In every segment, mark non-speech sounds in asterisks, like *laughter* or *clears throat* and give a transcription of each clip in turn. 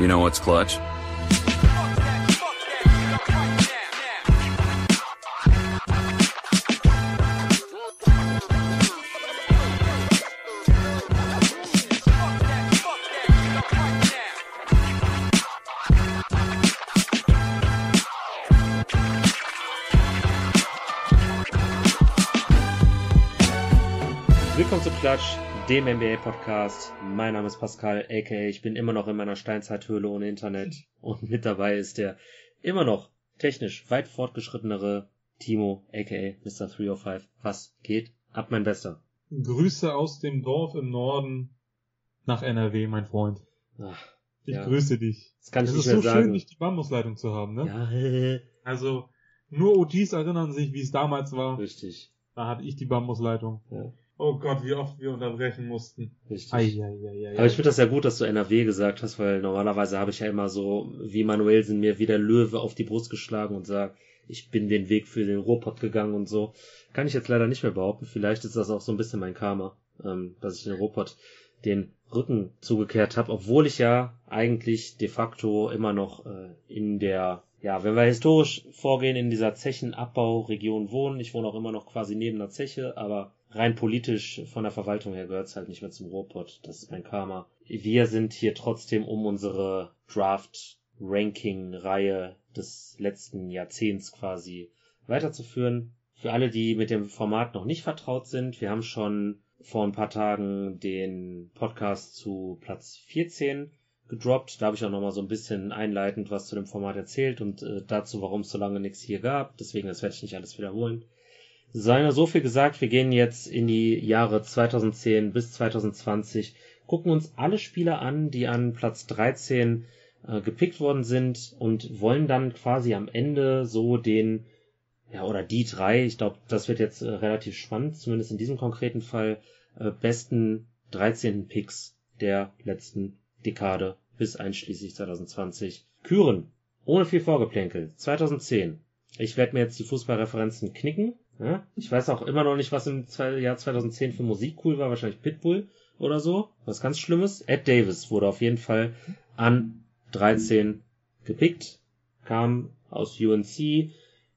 You know what's clutch? Willkommen zu Klatsch, dem NBA-Podcast. Mein Name ist Pascal, aka ich bin immer noch in meiner Steinzeithöhle ohne Internet. Und mit dabei ist der immer noch technisch weit fortgeschrittenere Timo, aka Mr. 305. Was geht? Ab mein Bester. Grüße aus dem Dorf im Norden nach NRW, mein Freund. Ach, Ich Ja. grüße dich. das kann ich es nicht ist mehr so sagen. schön, nicht die Bambusleitung zu haben, ne? ja, *laughs* Also, nur OGs erinnern sich, wie es damals war. richtig. Da hatte ich die Bambusleitung. Ja, Oh Gott, wie oft wir unterbrechen mussten. richtig. Eieieiei. Aber ich finde das ja gut, dass du NRW gesagt hast, weil normalerweise habe ich ja immer so, wie Manuelsen mir wie der Löwe auf die Brust geschlagen und sagt, ich bin den Weg für den Ruhrpott gegangen und so. Kann ich jetzt leider nicht mehr behaupten. Vielleicht ist das auch so ein bisschen mein Karma, ähm, dass ich den Ruhrpott den Rücken zugekehrt habe, obwohl ich ja eigentlich de facto immer noch äh, in der, ja, wenn wir historisch vorgehen, in dieser Zechenabbauregion wohnen. Ich wohne auch immer noch quasi neben einer Zeche, aber rein politisch von der Verwaltung her gehört's halt nicht mehr zum Ruhrpott. Das ist mein Karma. Wir sind hier trotzdem um unsere Draft-Ranking-Reihe des letzten Jahrzehnts quasi weiterzuführen. Für alle, die mit dem Format noch nicht vertraut sind, wir haben schon vor ein paar Tagen den Podcast zu Platz 14 gedroppt. Da habe ich auch nochmal so ein bisschen einleitend was zu dem Format erzählt und äh, dazu, warum es so lange nichts hier gab. Deswegen, das werde ich nicht alles wiederholen. Sei nur so viel gesagt, wir gehen jetzt in die Jahre 2010 bis 2020, gucken uns alle Spieler an, die an Platz 13 äh, gepickt worden sind und wollen dann quasi am Ende so den, ja, oder die drei, ich glaube, das wird jetzt äh, relativ spannend, zumindest in diesem konkreten Fall, äh, besten 13. Picks der letzten Dekade bis einschließlich 2020 küren. Ohne viel Vorgeplänkel. 2010. Ich werde mir jetzt die Fußballreferenzen knicken. Ja? Ich weiß auch immer noch nicht, was im Jahr 2010 für Musik cool war. Wahrscheinlich Pitbull oder so. Was ganz Schlimmes. Ed Davis wurde auf jeden Fall an 13 gepickt. Kam aus UNC.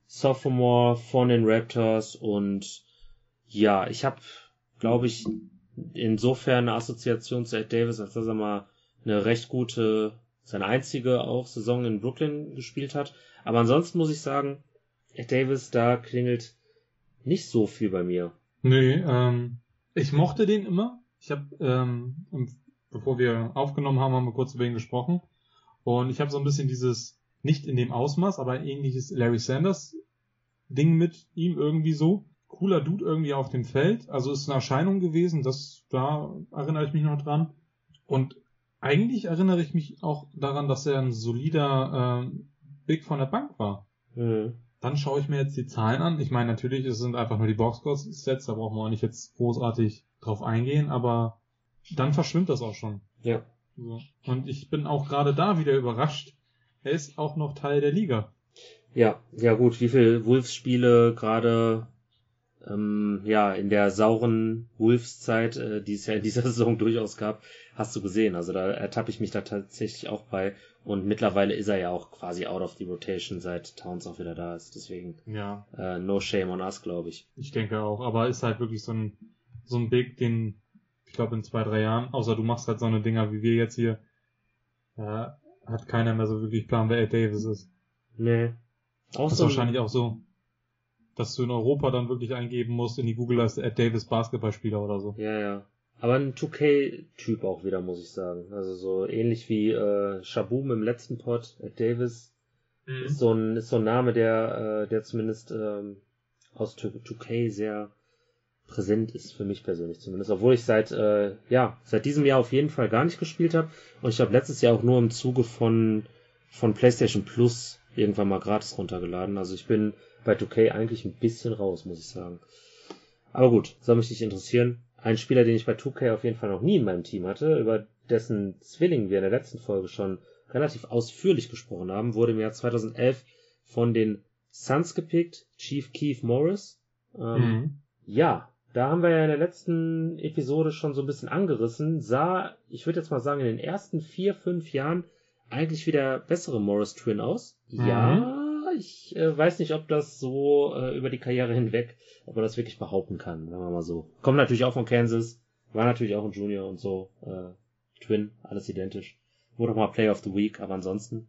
Sophomore von den Raptors und ja, ich habe, glaube ich, insofern eine Assoziation zu Ed Davis, als dass er mal eine recht gute, seine einzige auch Saison in Brooklyn gespielt hat. Aber ansonsten muss ich sagen, Ed Davis, da klingelt nicht so viel bei mir. Nee, ähm, ich mochte den immer. Ich habe, ähm, bevor wir aufgenommen haben, haben wir kurz über ihn gesprochen. Und ich habe so ein bisschen dieses, nicht in dem Ausmaß, aber ähnliches Larry Sanders Ding mit ihm irgendwie so. Cooler Dude irgendwie auf dem Feld. Also ist eine Erscheinung gewesen, das, da erinnere ich mich noch dran. Und eigentlich erinnere ich mich auch daran, dass er ein solider ähm, Big von der Bank war. Hm. Dann schaue ich mir jetzt die Zahlen an. Ich meine, natürlich, es sind einfach nur die Boxscore-Sets, da brauchen wir auch nicht jetzt großartig drauf eingehen, aber dann verschwimmt das auch schon. Ja. So. Und ich bin auch gerade da wieder überrascht. Er ist auch noch Teil der Liga. Ja, ja gut, wie viel Wolves-Spiele gerade ähm, ja in der sauren Wolves-Zeit, äh, die es ja in dieser *laughs* Saison durchaus gab, hast du gesehen. Also da ertappe ich mich da tatsächlich auch bei. Und mittlerweile ist er ja auch quasi out of the rotation, seit Towns auch wieder da ist. Deswegen Ja, äh, no shame on us, glaube ich. ich denke auch. Aber ist halt wirklich so ein, so ein Big, den, ich glaube, in zwei, drei Jahren, außer du machst halt so eine Dinger wie wir jetzt hier, äh, hat keiner mehr so wirklich Plan, wer Ed Davis ist. Nee. Auch Das ist so ein- wahrscheinlich auch so, dass du in Europa dann wirklich eingeben musst in die Google-Leiste Ed Davis Basketballspieler oder so. Ja, ja. Aber ein 2K-Typ auch wieder, muss ich sagen. Also so ähnlich wie äh, Shaboom im letzten Pod, Ed Davis, ist so ein, ist so ein Name, der, äh, der zumindest ähm, aus 2K sehr präsent ist, für mich persönlich zumindest. Obwohl ich seit, äh, ja, seit diesem Jahr auf jeden Fall gar nicht gespielt habe. Und ich habe letztes Jahr auch nur im Zuge von, von PlayStation Plus irgendwann mal gratis runtergeladen. Also ich bin bei 2K eigentlich ein bisschen raus, muss ich sagen. Aber gut, soll mich nicht interessieren. Ein Spieler, den ich bei 2K auf jeden Fall noch nie in meinem Team hatte, über dessen Zwilling wir in der letzten Folge schon relativ ausführlich gesprochen haben, wurde im Jahr 2011 von den Suns gepickt, Chief Keith Morris. Ähm, Mhm. Ja, da haben wir ja in der letzten Episode schon so ein bisschen angerissen, sah, ich würde jetzt mal sagen, in den ersten vier, fünf Jahren eigentlich wie der bessere Morris Twin aus. Mhm. Ja, ich äh, weiß nicht, ob das so äh, über die Karriere hinweg, ob man das wirklich behaupten kann, sagen wir mal so. Kommt natürlich auch von Kansas, war natürlich auch ein Junior und so. Äh, Twin, alles identisch. Wurde auch mal Player of the Week, aber ansonsten.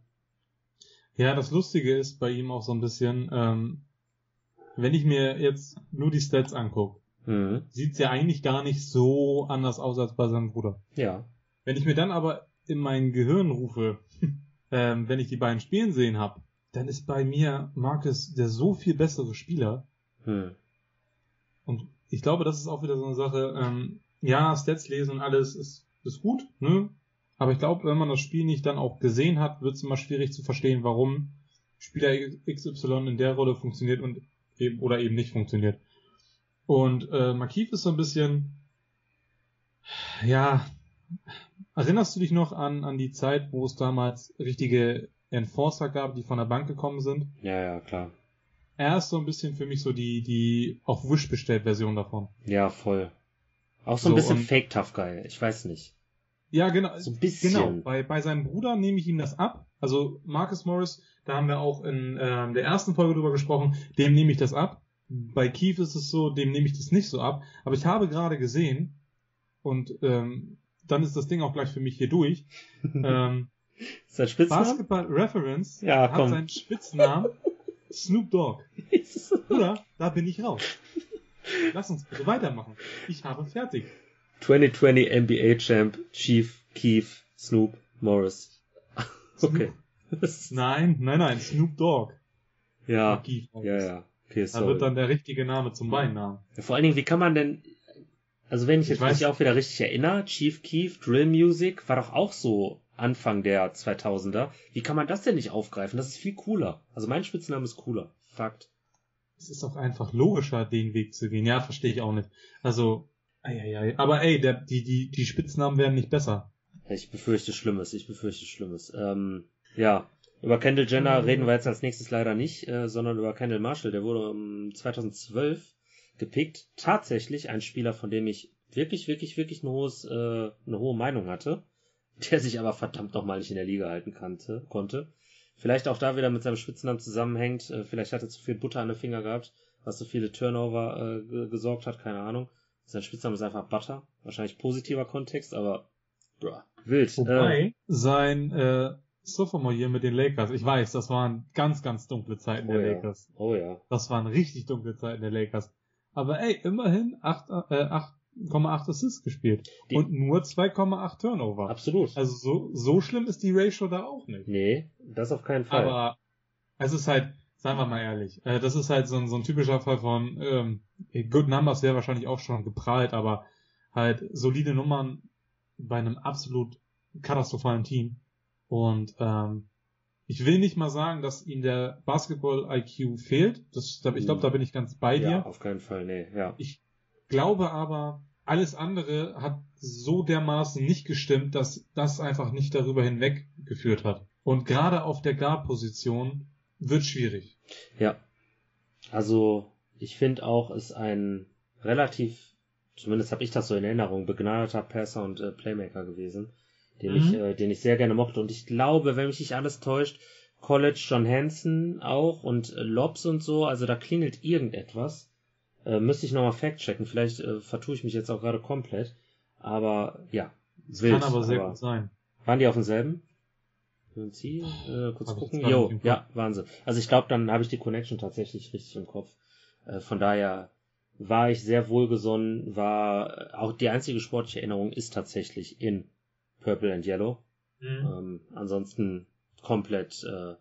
Ja, das Lustige ist bei ihm auch so ein bisschen, ähm, wenn ich mir jetzt nur die Stats angucke, Mhm. sieht's ja eigentlich gar nicht so anders aus als bei seinem Bruder. Ja. Wenn ich mir dann aber in mein Gehirn rufe, *laughs* ähm, wenn ich die beiden spielen sehen habe, dann ist bei mir Marcus der so viel bessere Spieler. Hm. Und ich glaube, das ist auch wieder so eine Sache, ähm, ja, Stats lesen und alles ist, ist gut, ne? Aber ich glaube, wenn man das Spiel nicht dann auch gesehen hat, wird es immer schwierig zu verstehen, warum Spieler XY in der Rolle funktioniert und eben oder eben nicht funktioniert. Und äh, Markief ist so ein bisschen, ja, erinnerst du dich noch an, an die Zeit, wo es damals richtige Enforcer gab, die von der Bank gekommen sind? Ja, ja, klar. Er ist so ein bisschen für mich so die, die auf Wish bestellt Version davon. Ja, voll. Auch so ein So, bisschen und- Fake Tough Guy. Ich weiß nicht. Ja, genau. So ein bisschen. Genau, bei, bei seinem Bruder nehme ich ihm das ab. Also Marcus Morris, da haben wir auch in ähm, der ersten Folge drüber gesprochen, dem nehme ich das ab. Bei Keith ist es so, dem nehme ich das nicht so ab. Aber ich habe gerade gesehen, und ähm, dann ist das Ding auch gleich für mich hier durch, *laughs* ähm, Ist das Spitzname? Basketball Reference Ja, hat komm. seinen Spitznamen *laughs* Snoop Dogg. Bruder, da bin ich raus. Lass uns bitte weitermachen. Ich habe fertig. 2020 NBA Champ, Chief, Keith, Snoop, Morris. Okay. *laughs* Nein, nein, nein, Snoop Dogg. ja, ja, ja. Okay, Da sorry. wird dann der richtige Name zum Beinnamen. Ja, Vor allen Dingen, wie kann man denn, also wenn ich Ich jetzt weiß- mich auch wieder richtig erinnere, Chief Keef, Drill Music war doch auch so Anfang der 2000er. Wie kann man das denn nicht aufgreifen? Das ist viel cooler. Also mein Spitzname ist cooler. Fakt. Es ist auch einfach logischer, den Weg zu gehen. Ja, verstehe ich auch nicht. Also, ei, ei, ei. aber ey, der, die, die, die Spitznamen werden nicht besser. Ich befürchte Schlimmes, ich befürchte Schlimmes. Ähm, ja, über Kendall Jenner reden wir jetzt als nächstes leider nicht, äh, sondern über Kendall Marshall. Der wurde um 2012 gepickt. Tatsächlich ein Spieler, von dem ich wirklich, wirklich, wirklich ein hohes, äh, eine hohe Meinung hatte, *laughs* der sich aber verdammt nochmal nicht in der Liga halten kannte, konnte. Vielleicht auch da wieder mit seinem Spitznamen zusammenhängt. Äh, vielleicht hat er zu viel Butter an den Finger gehabt, was so viele Turnover äh, ge- gesorgt hat, keine Ahnung. Sein Spitzname ist einfach Butter. Wahrscheinlich positiver Kontext, aber bruh, wild. Wobei, sein äh, Sophomore Year mit den Lakers, ich weiß, das waren ganz, ganz dunkle Zeiten Oh der ja. Lakers. oh ja. Das waren richtig dunkle Zeiten der Lakers. Aber ey, immerhin 8, äh, 8,8 Assists gespielt. Die- und nur 2,8 Turnover. Absolut. Also so, so schlimm ist die Ratio da auch nicht. nee, das auf keinen Fall. Aber es ist halt, sagen wir mal ehrlich, äh, das ist halt so ein, so ein typischer Fall von, ähm, Good Numbers wäre wahrscheinlich auch schon geprahlt, aber halt solide Nummern bei einem absolut katastrophalen Team. Und ähm, ich will nicht mal sagen, dass ihm der Basketball-IQ fehlt. Das, da- ich glaube, da bin ich ganz bei dir. ja, auf keinen Fall, nee, ja. Ich glaube aber, alles andere hat so dermaßen nicht gestimmt, dass das einfach nicht darüber hinweg geführt hat. Und gerade auf der Guard-Position wird schwierig. Ja. Also, ich finde auch, ist ein relativ, zumindest habe ich das so in Erinnerung, begnadeter Passer und äh, Playmaker gewesen, den Mhm. ich, äh, den ich sehr gerne mochte. Und ich glaube, wenn mich nicht alles täuscht, College John Hansen auch und äh, Lobs und so, also da klingelt irgendetwas. Äh, müsste ich nochmal fact-checken, vielleicht äh, vertue ich mich jetzt auch gerade komplett. Aber ja, Das wild. kann aber sehr gut sein. Waren die auf demselben? Können Sie äh, kurz Hab gucken? Jo, ja, Wahnsinn. Also ich glaube, dann habe ich die Connection tatsächlich richtig im Kopf. Äh, von daher war ich sehr wohlgesonnen, war äh, auch die einzige sportliche Erinnerung ist tatsächlich in Purple and Yellow. Ähm, ansonsten komplett äh,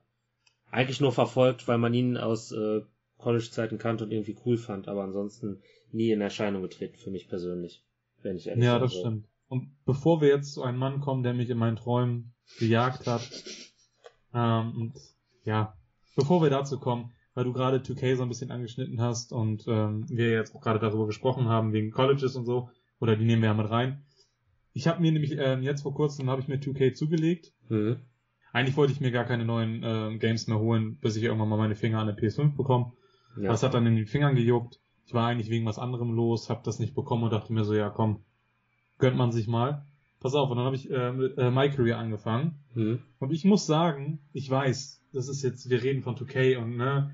eigentlich nur verfolgt, weil man ihn aus äh, College-Zeiten kannte und irgendwie cool fand, aber ansonsten nie in Erscheinung getreten für mich persönlich, wenn ich ehrlich Ja, das soll. stimmt. Und bevor wir jetzt zu einem Mann kommen, der mich in meinen Träumen gejagt hat, *laughs* ähm, und ja, bevor wir dazu kommen, weil du gerade 2K so ein bisschen angeschnitten hast und ähm, wir jetzt auch gerade darüber gesprochen haben, wegen Colleges und so, oder die nehmen wir ja mit rein. Ich habe mir nämlich ähm, jetzt vor kurzem habe ich mir 2K zugelegt. Mhm. Eigentlich wollte ich mir gar keine neuen ähm, Games mehr holen, bis ich irgendwann mal meine Finger an der PS5 bekomme. Ja. Es hat dann in den Fingern gejuckt. Ich war eigentlich wegen was anderem los, hab das nicht bekommen und dachte mir so, ja komm, gönnt man sich mal. pass auf, und dann habe ich äh, mit äh, My Career angefangen. Hm. Und ich muss sagen, ich weiß, das ist jetzt, wir reden von 2K und ne,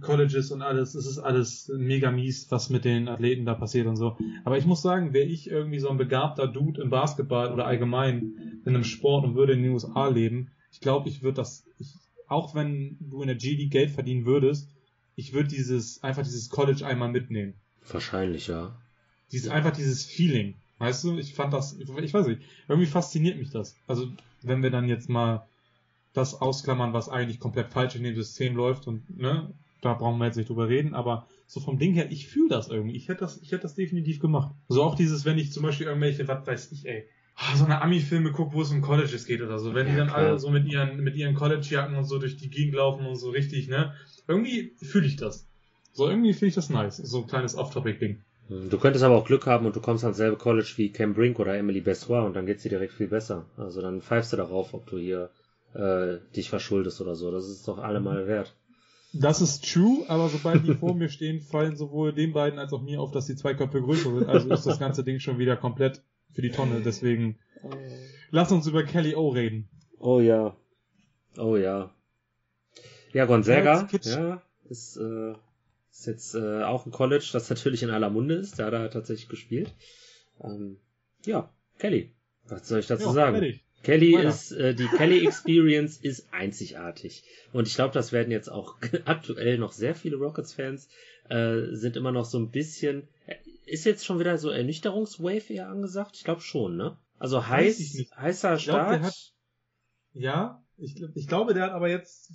Colleges und alles, es ist alles mega mies, was mit den Athleten da passiert und so. Aber ich muss sagen, wäre ich irgendwie so ein begabter Dude im Basketball oder allgemein in einem Sport und würde in den USA leben, ich glaube, ich würde das, ich, auch wenn du in der G-League Geld verdienen würdest, ich würde dieses, einfach dieses College einmal mitnehmen. Wahrscheinlich, ja. Dieses, einfach dieses Feeling. Weißt du, ich fand das, ich weiß nicht, irgendwie fasziniert mich das. Also, wenn wir dann jetzt mal das ausklammern, was eigentlich komplett falsch in dem System läuft und, ne, da brauchen wir jetzt nicht drüber reden, aber so vom Ding her, ich fühle das irgendwie. Ich hätte das, ich hätte das definitiv gemacht. Also auch dieses, wenn ich zum Beispiel irgendwelche, was weiß ich, ey, so eine Ami-Filme gucke, wo es um Colleges geht oder so, wenn Ja, die dann klar. alle so mit ihren, mit ihren College-Jacken und so durch die Gegend laufen und so richtig, ne, irgendwie fühle ich das. So irgendwie finde ich das nice. So ein kleines Off-Topic-Ding. Hm, Du könntest aber auch Glück haben und du kommst ans selbe College wie Cam Brink oder Emily Bessoir und dann geht's dir direkt viel besser. Also dann pfeifst du darauf, ob du hier äh, dich verschuldest oder so. Das ist doch allemal wert. Das ist true, aber sobald die vor *laughs* mir stehen, fallen sowohl den beiden als auch mir auf, dass die zwei Köpfe größer sind. Also ist das ganze Ding schon wieder komplett für die Tonne. Deswegen lass uns über Kelly O reden. Oh ja. Oh ja. Ja, Gonzaga, ja, ist, äh, ist jetzt äh, auch ein College, das natürlich in aller Munde ist. Da hat er tatsächlich gespielt. Ähm, ja, Kelly. Was soll ich dazu Ja, sagen? fertig. Kelly Weiter. ist, äh, die Kelly Experience ist einzigartig. Und ich glaube, das werden jetzt auch *laughs* aktuell noch sehr viele Rockets-Fans, äh, sind immer noch so ein bisschen, äh, ist jetzt schon wieder so Ernüchterungswave eher angesagt? Ich glaube schon, ne? Also heiß, heißer Ich glaub, Start. hat- Ja, ich, ich glaube, der hat aber jetzt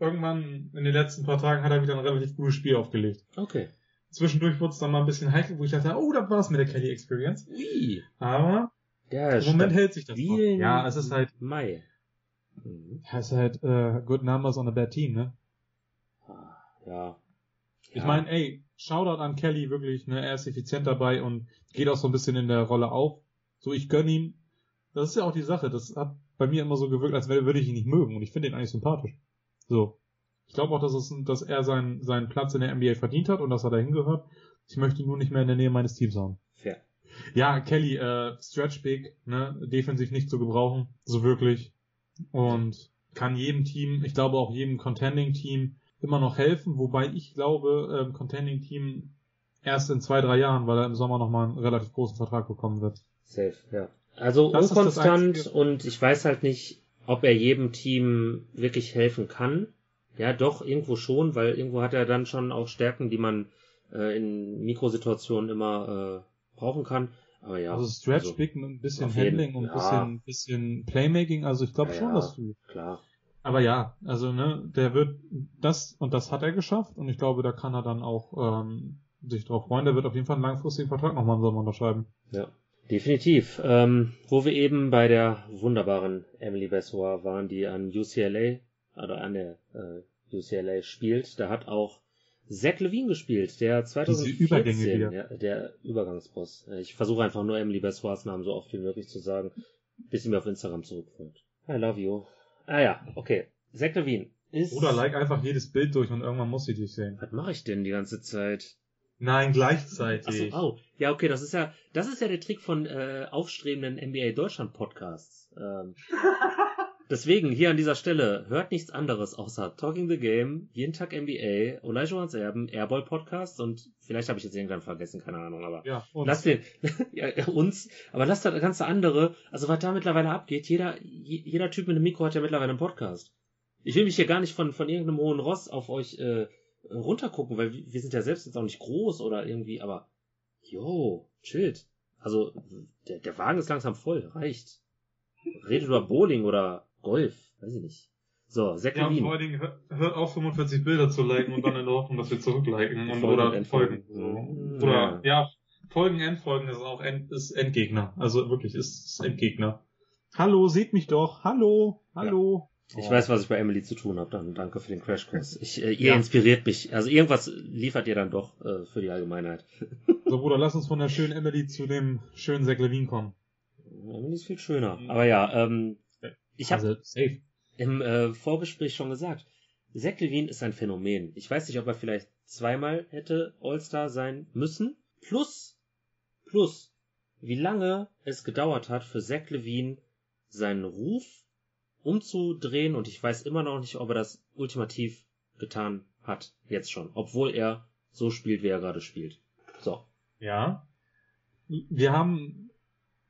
irgendwann in den letzten paar Tagen hat er wieder ein relativ gutes Spiel aufgelegt. Okay. Zwischendurch wurde es dann mal ein bisschen heikel, wo ich dachte, oh, da war es mit der Kelly Experience. Ui. Aber Der im Moment hält sich das noch. Ja, es ist halt, Mai. Mhm. es ist halt äh, good numbers on a bad team, ne? Ah, Ja. Ich Ja. meine, ey, Shoutout an Kelly, wirklich, ne, er ist effizient dabei und geht auch so ein bisschen in der Rolle auf. So, ich gönn ihm. Das ist ja auch die Sache, das hat bei mir immer so gewirkt, als würde ich ihn nicht mögen und ich finde ihn eigentlich sympathisch. So. Ich glaube auch, dass, es, dass er seinen, seinen Platz in der NBA verdient hat und dass er dahin gehört. Ich möchte ihn nur nicht mehr in der Nähe meines Teams haben. Fair. Ja, Kelly, äh, Stretch Big, ne, defensiv nicht zu gebrauchen, so wirklich. Und kann jedem Team, ich glaube auch jedem Contending-Team immer noch helfen, wobei ich glaube, ähm, Contending-Team erst in zwei, drei Jahren, weil er im Sommer nochmal einen relativ großen Vertrag bekommen wird. Safe, ja. Also Das unkonstant und ich weiß halt nicht, ob er jedem Team wirklich helfen kann. Ja, doch, irgendwo schon, weil irgendwo hat er dann schon auch Stärken, die man äh, in Mikrosituationen immer äh, brauchen kann. Aber ja, also Stretch also, Big mit ein bisschen auf jeden- Handling und ein ja. bisschen, bisschen Playmaking, also ich glaube Ja, schon, dass du. klar. Aber ja, also ne, der wird das und das hat er geschafft und ich glaube, da kann er dann auch ähm, sich drauf freuen. Der wird auf jeden Fall einen langfristigen Vertrag nochmal im Sommer unterschreiben. Ja, definitiv. Ähm, wo wir eben bei der wunderbaren Emily Bessoir waren, die an UCLA oder an der äh, UCLA spielt, da hat auch Zach Levine gespielt, der 2014, Übergänge wieder. ja, der Übergangsboss. Ich versuche einfach nur Emily Bessoirs Namen so oft wie möglich zu sagen, bis sie mir auf Instagram zurückfolgt. I love you. Ah ja, okay. Zach Levine ist... Oder like einfach jedes Bild durch und irgendwann muss sie dich sehen. Was mache ich denn die ganze Zeit? Nein, gleichzeitig. oh. Ja, okay, das ist ja, das ist ja der Trick von äh, aufstrebenden NBA Deutschland Podcasts. Ähm, *laughs* deswegen hier an dieser Stelle hört nichts anderes außer Talking the Game, jeden Tag NBA, Olajuwons Erben, Airball Podcast und vielleicht habe ich jetzt irgendwann vergessen, keine Ahnung, aber Ja, und lass den *laughs* ja, uns, aber lass das ganze andere, also was da mittlerweile abgeht, jeder je- jeder Typ mit einem Mikro hat ja mittlerweile einen Podcast. Ich will mich hier gar nicht von von irgendeinem hohen Ross auf euch äh, runtergucken, weil wir wir sind ja selbst jetzt auch nicht groß oder irgendwie, aber yo, chillt. Also der, der Wagen ist langsam voll, reicht. Redet über Bowling oder Golf, weiß ich nicht. So, Zach ja, Levine. vor allen Dingen hört, auf 45 Bilder zu liken und dann in der Hoffnung, dass wir zurückliken und, Folgen oder folgen. Mhm. Oder ja, Folgen, Endfolgen ist auch End, ist Endgegner. Also wirklich ist, ist Endgegner. Hallo, seht mich doch. Hallo, hallo. Ich Oh. weiß, was ich bei Emily zu tun habe. Dann danke für den Crashkurs. Ich, äh, ihr Ja. inspiriert mich. Also irgendwas liefert ihr dann doch äh, für die Allgemeinheit. So, Bruder, lass uns von der schönen Emily zu dem schönen Zach Levine kommen. Emily ist viel schöner. Mhm. Aber ja, ähm, ich habe Also, im äh, Vorgespräch schon gesagt, Zach Levine ist ein Phänomen. Ich weiß nicht, ob er vielleicht zweimal hätte All-Star sein müssen. Plus, plus, wie lange es gedauert hat für Zach Levine seinen Ruf umzudrehen und ich weiß immer noch nicht, ob er das ultimativ getan hat, jetzt schon, obwohl er so spielt, wie er gerade spielt. So. Ja. Wir haben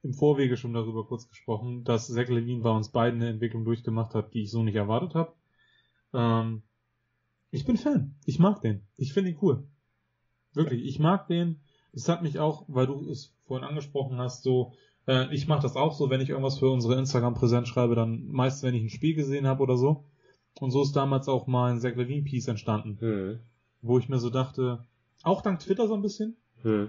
im Vorwege schon darüber kurz gesprochen, dass Zach Levine bei uns beiden eine Entwicklung durchgemacht hat, die ich so nicht erwartet habe. Ähm, ich bin Fan. Ich mag den. Ich finde ihn cool. Wirklich, ich mag den. Es hat mich auch, weil du es vorhin angesprochen hast, so, äh, ich mache das auch so, wenn ich irgendwas für unsere Instagram-Präsenz schreibe, dann meist, wenn ich ein Spiel gesehen habe oder so. Und so ist damals auch mal ein Zach Levine-Piece entstanden. Hm. Wo ich mir so dachte, auch dank Twitter so ein bisschen, Hm.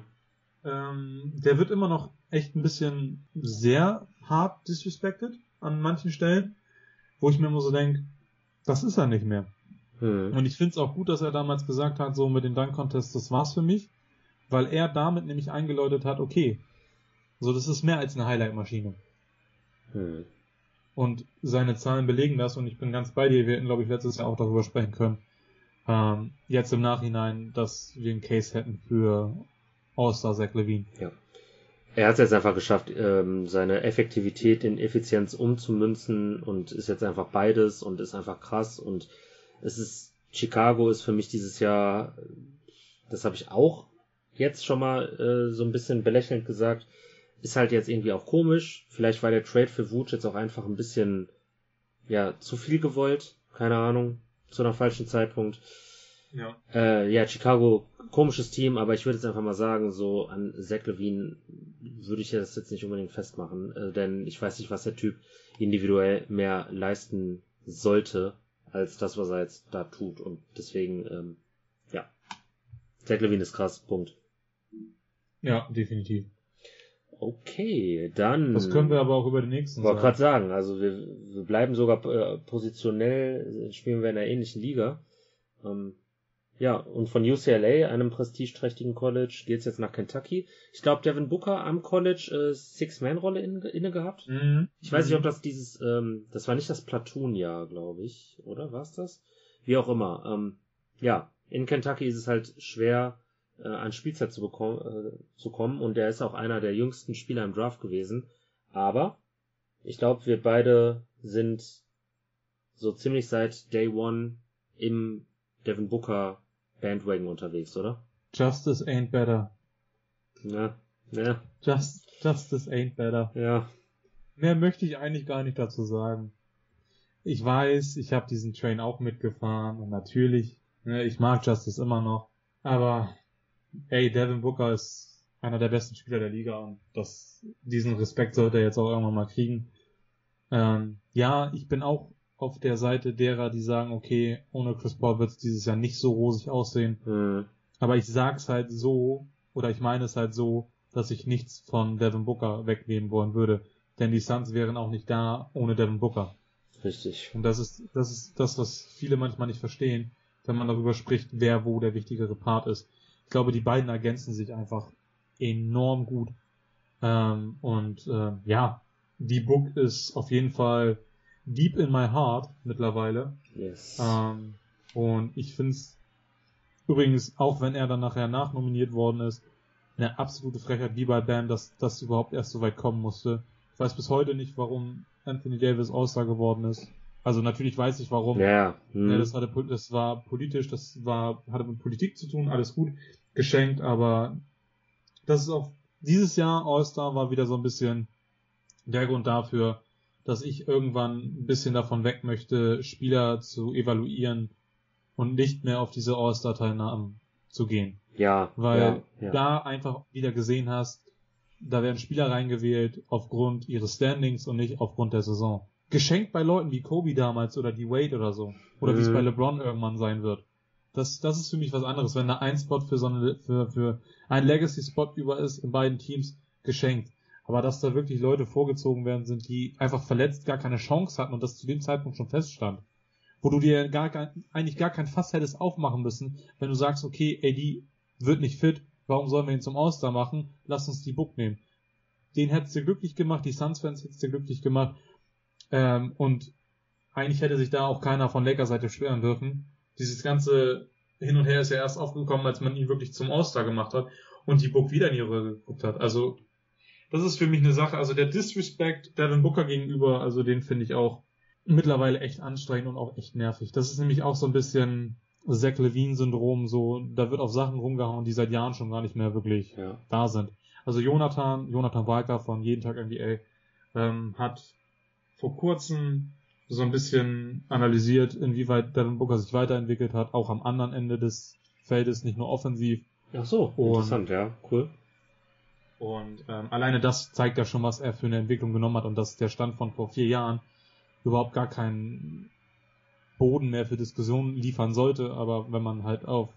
ähm, der wird immer noch echt ein bisschen sehr hart disrespected an manchen Stellen, wo ich mir immer so denke, das ist er nicht mehr. Hm. Und ich finde es auch gut, dass er damals gesagt hat, so mit den Dunk-Contests, das war's für mich, weil er damit nämlich eingeläutet hat, okay, so das ist mehr als eine Highlight-Maschine. Hm. Und seine Zahlen belegen das und ich bin ganz bei dir, wir hätten, glaube ich, letztes Jahr auch darüber sprechen können, ähm, jetzt im Nachhinein, dass wir einen Case hätten für All-Star Zach Levine. Er hat es jetzt einfach geschafft, ähm, seine Effektivität in Effizienz umzumünzen und ist jetzt einfach beides und ist einfach krass und es ist Chicago ist für mich dieses Jahr, das habe ich auch jetzt schon mal äh, so ein bisschen belächelnd gesagt, ist halt jetzt irgendwie auch komisch. Vielleicht war der Trade für Wutsch jetzt auch einfach ein bisschen ja zu viel gewollt, keine Ahnung, zu einem falschen Zeitpunkt. Ja. Äh, ja, Chicago, komisches Team, aber ich würde jetzt einfach mal sagen, so an Zach Levine würde ich das jetzt nicht unbedingt festmachen, äh, denn ich weiß nicht, was der Typ individuell mehr leisten sollte, als das, was er jetzt da tut. Und deswegen, ähm, ja, Zach Levine ist krass, Punkt. Ja, definitiv. Okay, dann. Das können wir aber auch über den nächsten Ich wollte gerade sagen, also wir, wir bleiben sogar äh, positionell, spielen wir in einer ähnlichen Liga. Ähm, ja, und von UCLA, einem prestigeträchtigen College, geht's jetzt nach Kentucky. Ich glaube, Devin Booker am College äh, Six-Man-Rolle in, inne gehabt. Mhm. Ich weiß nicht, ob das dieses, ähm, das war nicht das Platoon-Jahr, glaube ich, oder war's das? Wie auch immer. Ähm, ja, in Kentucky ist es halt schwer, äh, an Spielzeit zu, bekommen, äh, zu kommen und er ist auch einer der jüngsten Spieler im Draft gewesen. Aber ich glaube, wir beide sind so ziemlich seit Day One im Devin Booker Bandwagon unterwegs, oder? Justice ain't better. Ja, ja, Just, justice ain't better. ja. Mehr möchte ich eigentlich gar nicht dazu sagen. Ich weiß, ich habe diesen Train auch mitgefahren und natürlich, ne, ich mag Justice immer noch, aber ey, Devin Booker ist einer der besten Spieler der Liga und das, diesen Respekt sollte er jetzt auch irgendwann mal kriegen. Ähm, ja, ich bin auch auf der Seite derer, die sagen, okay, ohne Chris Paul wird es dieses Jahr nicht so rosig aussehen. Hm. Aber ich sag's halt so, oder ich meine es halt so, dass ich nichts von Devin Booker wegnehmen wollen würde. Denn die Suns wären auch nicht da ohne Devin Booker. Richtig. Und das ist, das ist das, was viele manchmal nicht verstehen, wenn man darüber spricht, wer wo der wichtigere Part ist. Ich glaube, die beiden ergänzen sich einfach enorm gut. Ähm, und äh, ja, die Book ist auf jeden Fall deep in my heart mittlerweile. Yes. Ähm, und ich finde es übrigens, auch wenn er dann nachher nachnominiert worden ist, eine absolute Frechheit wie bei Bam, dass das überhaupt erst so weit kommen musste. Ich weiß bis heute nicht, warum Anthony Davis All-Star geworden ist. Also natürlich weiß ich warum. ja, hm. Ja, das, hatte, das war politisch, das war, hatte mit Politik zu tun, alles gut, geschenkt, aber das ist auch, dieses Jahr All-Star war wieder so ein bisschen der Grund dafür, dass ich irgendwann ein bisschen davon weg möchte, Spieler zu evaluieren und nicht mehr auf diese All-Star-Teilnahmen zu gehen. ja, Weil ja, ja. da einfach wieder gesehen hast, da werden Spieler reingewählt aufgrund ihres Standings und nicht aufgrund der Saison. Geschenkt bei Leuten wie Kobe damals oder die Wade oder so. Oder wie es Mhm. bei LeBron irgendwann sein wird. Das, das ist für mich was anderes, wenn da ein Spot für so eine, für, für ein Legacy-Spot über ist in beiden Teams geschenkt. Aber dass da wirklich Leute vorgezogen werden sind, die einfach verletzt gar keine Chance hatten und das zu dem Zeitpunkt schon feststand. Wo du dir gar, eigentlich gar kein Fass hättest aufmachen müssen, wenn du sagst, okay, AD wird nicht fit, warum sollen wir ihn zum All-Star machen? Lass uns die Book nehmen. Den hättest du glücklich gemacht, die Suns-Fans hättest du glücklich gemacht. Ähm, und eigentlich hätte sich da auch keiner von Lakers Seite schweren dürfen. Dieses ganze Hin und Her ist ja erst aufgekommen, als man ihn wirklich zum All-Star gemacht hat und die Book wieder in die Röhre geguckt hat. Also das ist für mich eine Sache. Also der Disrespect Devin Booker gegenüber, also den finde ich auch mittlerweile echt anstrengend und auch echt nervig. Das ist nämlich auch so ein bisschen Zach Levine-Syndrom, so, da wird auf Sachen rumgehauen, die seit Jahren schon gar nicht mehr wirklich ja. da sind. Also Jonathan, Jonathan Walker von Jeden Tag NBA, ähm, hat vor kurzem so ein bisschen analysiert, inwieweit Devin Booker sich weiterentwickelt hat, auch am anderen Ende des Feldes, nicht nur offensiv. Ach so, und, interessant, ja, cool. Und ähm, alleine das zeigt ja schon, was er für eine Entwicklung genommen hat und dass der Stand von vor vier Jahren überhaupt gar keinen Boden mehr für Diskussionen liefern sollte, aber wenn man halt auf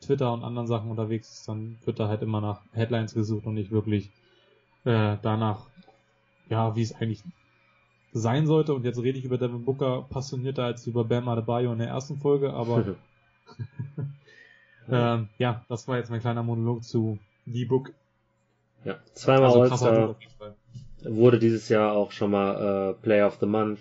Twitter und anderen Sachen unterwegs ist, dann wird da halt immer nach Headlines gesucht und nicht wirklich äh, danach, ja, wie es eigentlich sein sollte. Und jetzt rede ich über Devin Booker passionierter als über Bam Adebayo in der ersten Folge, aber *laughs* *laughs* äh, ja, das war jetzt mein kleiner Monolog zu D-Book. Ja, zweimal also, All-Star wurde dieses Jahr auch schon mal äh, Player of the Month.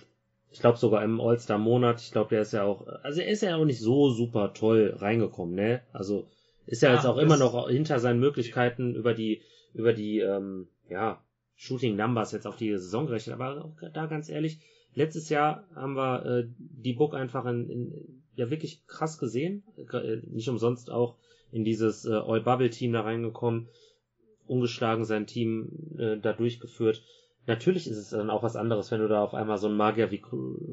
Ich glaube sogar im All-Star-Monat. Ich glaube, der ist ja auch, also er ist ja auch nicht so super toll reingekommen, ne? Also ist ja, ja jetzt auch immer noch hinter seinen Möglichkeiten über die, über die, ähm, ja, Shooting Numbers jetzt auf die Saison gerechnet. Aber auch da ganz ehrlich, letztes Jahr haben wir äh, die Book einfach in, in, ja wirklich krass gesehen. Äh, nicht umsonst auch in dieses äh, All-Bubble-Team da reingekommen ungeschlagen sein Team äh, da durchgeführt. Natürlich ist es dann auch was anderes, wenn du da auf einmal so einen Magier wie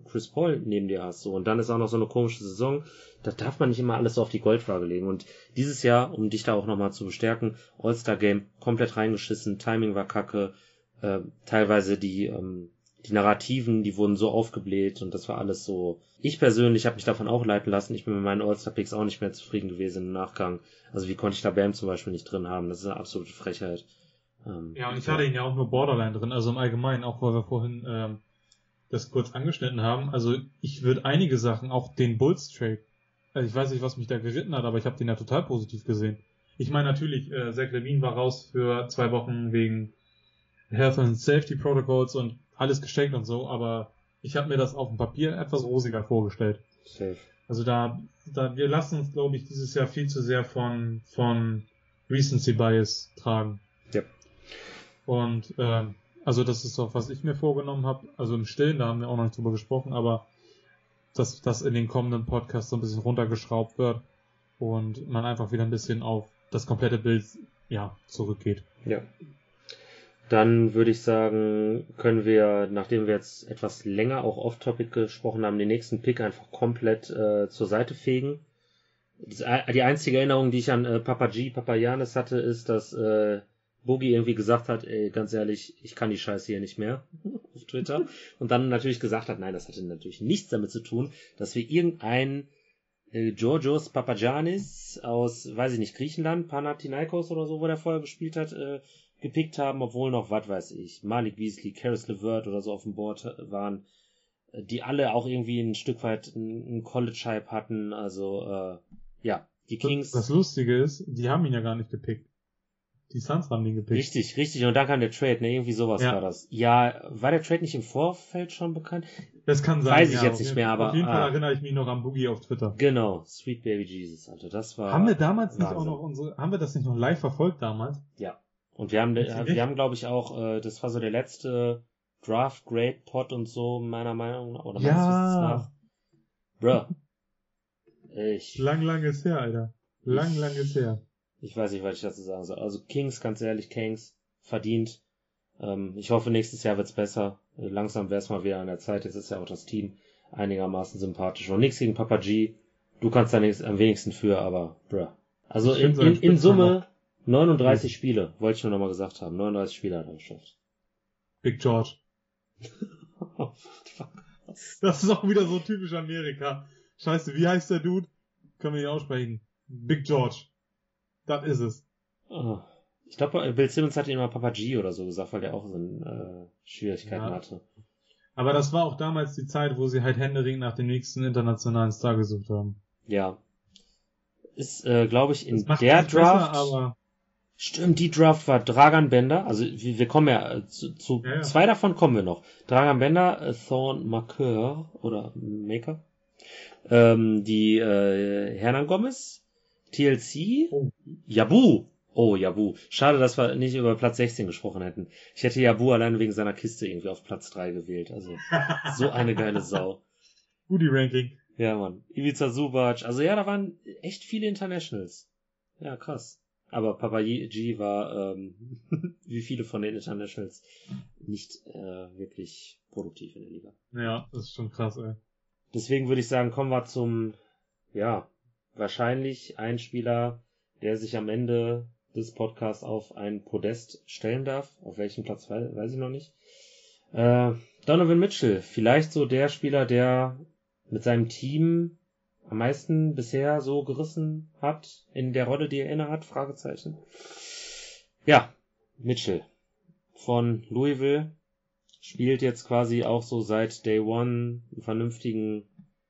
Chris Paul neben dir hast. So. Und dann ist auch noch so eine komische Saison. Da darf man nicht immer alles so auf die Goldwaage legen. Und dieses Jahr, um dich da auch nochmal zu bestärken, All-Star-Game komplett reingeschissen, Timing war kacke, äh, teilweise die ähm, die Narrativen, die wurden so aufgebläht und das war alles so. Ich persönlich habe mich davon auch leiten lassen. Ich bin mit meinen All-Star-Picks auch nicht mehr zufrieden gewesen im Nachgang. Also wie konnte ich da Bam zum Beispiel nicht drin haben? Das ist eine absolute Frechheit. Ähm, ja, und ich hatte ihn ja auch nur Borderline drin, also im Allgemeinen, auch weil wir vorhin ähm, das kurz angeschnitten haben. Also ich würde einige Sachen, auch den Bulls-Trade, also ich weiß nicht, was mich da geritten hat, aber ich habe den ja total positiv gesehen. Ich meine natürlich, äh, Zach Levine war raus für zwei Wochen wegen Health and Safety Protocols und alles geschenkt und so, aber ich habe mir das auf dem Papier etwas rosiger vorgestellt. Safe. Also da, da wir lassen uns, glaube ich, dieses Jahr viel zu sehr von von Recency Bias tragen. Ja. Und äh, also das ist auch, was ich mir vorgenommen habe. Also im Stillen, da haben wir auch noch nicht drüber gesprochen, aber dass das in den kommenden Podcasts so ein bisschen runtergeschraubt wird und man einfach wieder ein bisschen auf das komplette Bild ja zurückgeht. Ja. Dann würde ich sagen, können wir, nachdem wir jetzt etwas länger auch off-topic gesprochen haben, den nächsten Pick einfach komplett äh, zur Seite fegen. Die einzige Erinnerung, die ich an äh, Papa G, Papa Janis hatte, ist, dass äh, Boogie irgendwie gesagt hat, ey, ganz ehrlich, ich kann die Scheiße hier nicht mehr *laughs* auf Twitter. Und dann natürlich gesagt hat, nein, das hatte natürlich nichts damit zu tun, dass wir irgendeinen äh, Georgios Papagiannis aus, weiß ich nicht, Griechenland, Panathinaikos oder so, wo der vorher gespielt hat, äh, gepickt haben, obwohl noch, was weiß ich, Malik Beasley, Karis LeVert oder so auf dem Board waren, äh, die alle auch irgendwie ein Stück weit einen College-Hype hatten. Also, äh, ja, die Kings. Das Lustige ist, die haben ihn ja gar nicht gepickt. Die Suns haben ihn gepickt. Richtig, richtig. Und dann kam der Trade, ne? Irgendwie sowas ja. war das. Ja, war der Trade nicht im Vorfeld schon bekannt? Das kann sein. Weiß ich ja, jetzt nicht mehr, aber. Auf jeden Fall ah, erinnere ich mich noch an Boogie auf Twitter. Genau, Sweet Baby Jesus, Alter. Das war. Haben wir damals Wahnsinn. nicht auch noch unsere, haben wir das nicht noch live verfolgt damals? Ja. Und wir haben, wir haben, glaube ich, auch, äh, das war so der letzte Draft Grade Pot und so, meiner Meinung nach. Oder ja. meinst du nach? Bruh. Ich. *laughs* Lang, lang ist her, Alter. Lang, ich, lang ist her. Ich weiß nicht, was ich dazu sagen soll. Also Kings, ganz ehrlich, Kings, verdient. Ähm, ich hoffe, nächstes Jahr wird's besser. Langsam wär's mal wieder an der Zeit. Jetzt ist ja auch das Team einigermaßen sympathisch. Und nichts gegen Papa G. Du kannst da nichts am wenigsten für, aber bruh. Also in, in, in Summe 39 hm. Spiele, wollte ich nur nochmal gesagt haben. 39 Spiele hat er geschafft. Big George. *laughs* oh, das ist auch wieder so typisch Amerika. Scheiße, wie heißt der Dude? Können wir nicht aussprechen. Big George. Das ist es. Oh. Ich glaube, Bill Simmons hat ihn mal Papa G oder so gesagt, weil der auch so äh, Schwierigkeiten ja. hatte. Aber das war auch damals die Zeit, wo sie halt Händering nach dem nächsten internationalen Star gesucht haben. Ja. Ist, äh, glaube ich, in der Draft. Besser, aber Stimmt, die Draft war Dragan Bender, also wir, wir kommen ja äh, zu, zu ja, ja. zwei davon kommen wir noch. Dragan Bender, äh, Thorn Marqueur oder Maker, ähm, die äh, Hernan Gomez, TLC, oh. Yabu Oh, Jabu. Schade, dass wir nicht über Platz 16 gesprochen hätten. Ich hätte Jabu allein wegen seiner Kiste irgendwie auf Platz 3 gewählt. Also, *laughs* so eine geile Sau. Gudi Ranking. Ja, Mann. Ivica Subac. Also ja, da waren echt viele Internationals. Ja, krass. Aber Papa G war, ähm, *laughs* wie viele von den Internationals, nicht äh, wirklich produktiv in der Liga. Ja, das ist schon krass, ey. Deswegen würde ich sagen, kommen wir zum, ja, wahrscheinlich ein Spieler, der sich am Ende des Podcasts auf ein Podest stellen darf. Auf welchem Platz weiß ich noch nicht. Äh, Donovan Mitchell, vielleicht so der Spieler, der mit seinem Team am meisten bisher so gerissen hat in der Rolle, die er inne hat? Fragezeichen. Ja, Mitchell von Louisville spielt jetzt quasi auch so seit Day One einen vernünftigen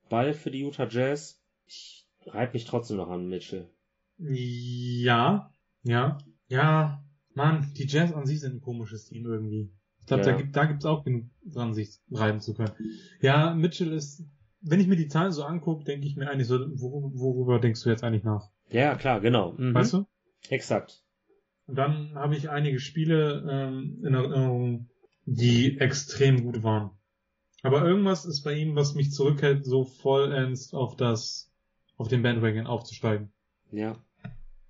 Ball für die Utah Jazz. Ich reibe mich trotzdem noch an Mitchell. Ja, ja, ja, Mann, die Jazz an sich sind ein komisches Team irgendwie. Ich glaube, ja. da gibt da gibt's auch genug dran, sich reiben zu können. Ja, Mitchell ist, wenn ich mir die Zahlen so angucke, denke ich mir eigentlich so, worüber, denkst du jetzt eigentlich nach? Ja, klar, genau. Mhm. Weißt du? Exakt. Und dann habe ich einige Spiele ähm, in Erinnerung, die extrem gut waren. Aber irgendwas ist bei ihm, was mich zurückhält, so vollends auf das, auf den Bandwagon aufzusteigen. Ja.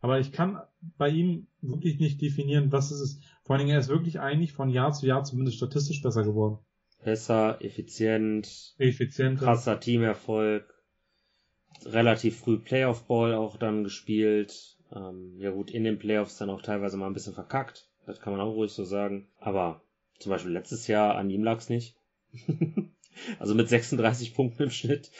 Aber ich kann bei ihm wirklich nicht definieren, was es ist. Vor allen Dingen, er ist wirklich eigentlich von Jahr zu Jahr zumindest statistisch besser geworden. Besser, effizient, effizient, krasser Teamerfolg, relativ früh Playoff-Ball auch dann gespielt. Ähm, ja gut, in den Playoffs dann auch teilweise mal ein bisschen verkackt. Das kann man auch ruhig so sagen. Aber zum Beispiel letztes Jahr an ihm lag's nicht. *laughs* also mit 36 Punkten im Schnitt,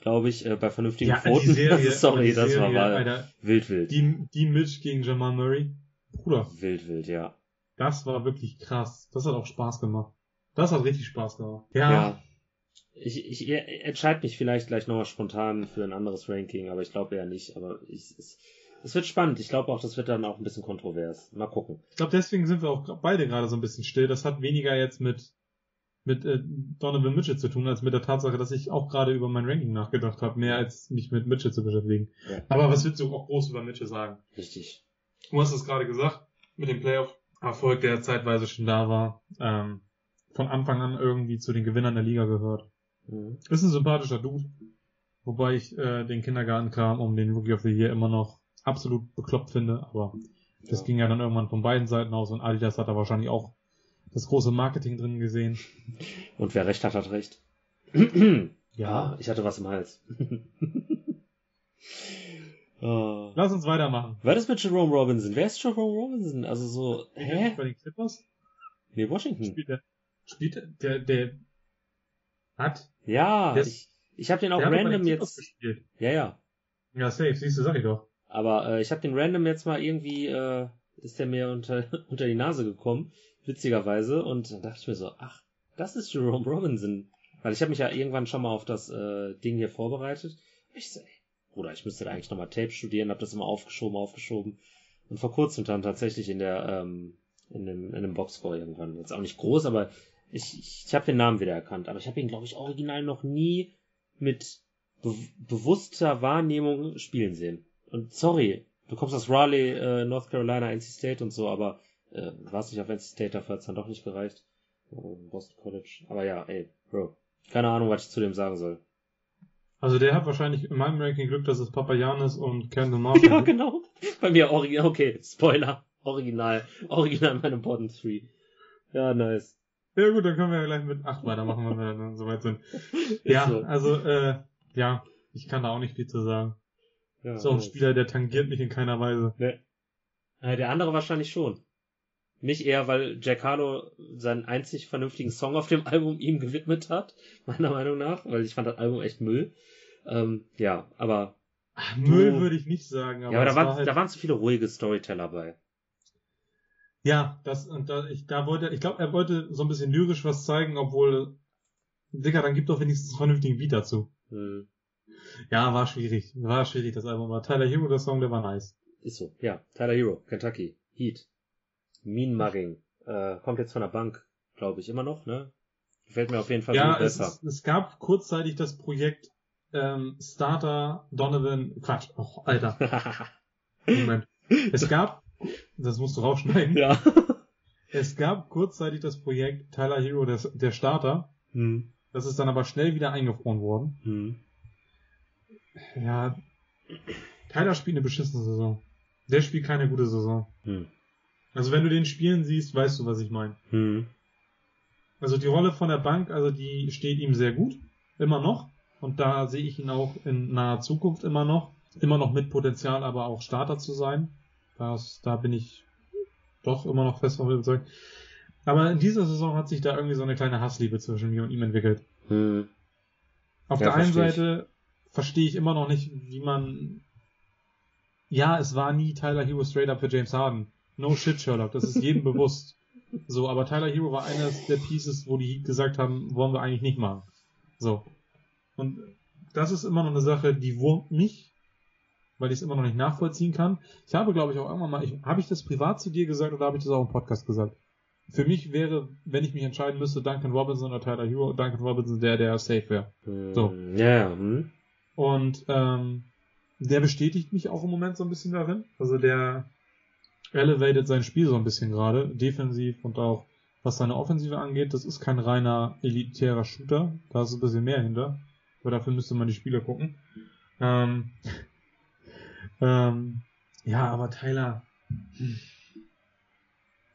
glaube ich, äh, bei vernünftigen ja, Quoten. Serie, *laughs* Sorry, das Serie, war Alter, wild, wild. Die, die Mitch gegen Jamal Murray. Bruder. Wild, wild, ja. Das war wirklich krass. Das hat auch Spaß gemacht. Das hat richtig Spaß gemacht. Ja. ja. Ich, ich entscheide mich vielleicht gleich nochmal spontan für ein anderes Ranking, aber ich glaube eher nicht. Aber ich, es, es wird spannend. Ich glaube auch, das wird dann auch ein bisschen kontrovers. Mal gucken. Ich glaube, deswegen sind wir auch beide gerade so ein bisschen still. Das hat weniger jetzt mit mit äh, Donovan Mitchell zu tun, als mit der Tatsache, dass ich auch gerade über mein Ranking nachgedacht habe, mehr als mich mit Mitchell zu beschäftigen. Ja. Aber was willst du auch groß über Mitchell sagen? Richtig. Du hast es gerade gesagt, mit dem Playoff-Erfolg, der zeitweise schon da war, ähm, von Anfang an irgendwie zu den Gewinnern der Liga gehört. Mhm. Ist ein sympathischer Dude, wobei ich äh, den Kindergartenkram um den Rookie of the Year immer noch absolut bekloppt finde, aber das ja. ging ja dann irgendwann von beiden Seiten aus und Adidas hat da wahrscheinlich auch das große Marketing drin gesehen. *laughs* Und wer recht hat, hat recht. *clears throat* ja, ich hatte was im Hals. oh. *laughs* Lass uns weitermachen. Was ist mit Jerome Robinson? Wer ist Jerome Robinson? Also so, hä? Bei den Clippers? Nee, Washington. Spielt der, spielt der, der, hat? Ja, der ich, ich habe den auch random jetzt. Ja, ja. Ja, safe, siehst du, sag ich doch. Aber äh, ich habe den random jetzt mal irgendwie, äh, ist der mir unter, *laughs* unter die Nase gekommen, witzigerweise. Und dann dachte ich mir so, ach, das ist Jerome Robinson. Weil ich habe mich ja irgendwann schon mal auf das äh, Ding hier vorbereitet. Ich so, ey, Bruder, ich müsste da eigentlich nochmal Tape studieren, hab das immer aufgeschoben, aufgeschoben. Und vor kurzem dann tatsächlich in der, ähm, in dem, in dem Boxscore irgendwann. Jetzt auch nicht groß, aber ich, ich, ich habe den Namen wieder erkannt. Aber ich habe ihn, glaube ich, original noch nie mit be bewusster Wahrnehmung spielen sehen. Und sorry, du kommst aus Raleigh, äh, North Carolina, NC State und so, aber äh, warst nicht auf NC State, dafür hat's dann doch nicht gereicht. Äh, Boston College. Aber ja, ey, Bro. Keine Ahnung, was ich zu dem sagen soll. Also der hat wahrscheinlich in meinem Ranking Glück, dass es Papayanis und Kendall Marshall *laughs* Ja, genau. Bei mir original, okay, Spoiler. Original. Original in meinem Bottom 3. Ja, nice. Ja gut, dann können wir ja gleich mit 8 weitermachen, wenn wir dann soweit sind. *laughs* Ja, so. also, äh, ja, ich kann da auch nicht viel zu sagen. Ja, so ein Spieler, der tangiert mich in keiner Weise. Äh, der andere wahrscheinlich schon. Nicht eher, weil Jack Harlow seinen einzig vernünftigen Song auf dem Album ihm gewidmet hat, meiner Meinung nach, weil ich fand das Album echt Müll. Ähm, ja, aber. Ach, Müll würde ich nicht sagen, aber. Ja, aber da, waren, war halt... da waren zu viele ruhige Storyteller bei. Ja, das, und da, ich, da wollte, ich glaube, er wollte so ein bisschen lyrisch was zeigen, obwohl, Digga, dann gibt doch wenigstens einen vernünftigen Beat dazu. Hm. Ja, war schwierig. War schwierig, das Album. Aber Tyler Hero, der Song, der war nice. Ist so, ja. Tyler Hero, Kentucky, Heat. Mean Mugging. Äh, kommt jetzt von der Bank, glaube ich, immer noch, ne? Gefällt mir auf jeden Fall ja, es besser. Ja, es gab kurzzeitig das Projekt ähm, Starter Donovan, Quatsch, oh, Alter. *laughs* Moment. Es gab das musst du rausschneiden. Ja. *laughs* Es gab kurzzeitig das Projekt Tyler Hero, der, der Starter. Hm. Das ist dann aber schnell wieder eingefroren worden. Hm. Ja, Tyler spielt eine beschissene Saison. Der spielt keine gute Saison. Hm. Also wenn du den spielen siehst, weißt du, was ich meine. Hm. Also die Rolle von der Bank, also die steht ihm sehr gut. Immer noch. Und da sehe ich ihn auch in naher Zukunft immer noch. Immer noch mit Potenzial, aber auch Starter zu sein. Das, da bin ich doch immer noch fest von überzeugt. Aber in dieser Saison hat sich da irgendwie so eine kleine Hassliebe zwischen mir und ihm entwickelt. Hm. Auf Ja, der einen verstehe ich. Seite verstehe ich immer noch nicht, wie man. Ja, es war nie Tyler Hero straight up für James Harden. No shit, Sherlock, das ist jedem *laughs* bewusst. So, aber Tyler Hero war eines der Pieces, wo die Heat gesagt haben, wollen wir eigentlich nicht machen. So. Und das ist immer noch eine Sache, die wurmt mich, weil ich es immer noch nicht nachvollziehen kann. Ich habe, glaube ich, auch irgendwann mal, ich, habe ich das privat zu dir gesagt oder habe ich das auch im Podcast gesagt? Für mich wäre, wenn ich mich entscheiden müsste, Duncan Robinson oder Tyler Hero, Duncan Robinson der, der safe wäre. Hm. So. Ja. Hm. Und ähm, der bestätigt mich auch im Moment so ein bisschen darin. Also der elevated sein Spiel so ein bisschen gerade, defensiv und auch was seine Offensive angeht. Das ist kein reiner elitärer Shooter, da ist ein bisschen mehr hinter. Aber dafür müsste man die Spiele gucken. Ähm, ähm, ja, aber Tyler, hm.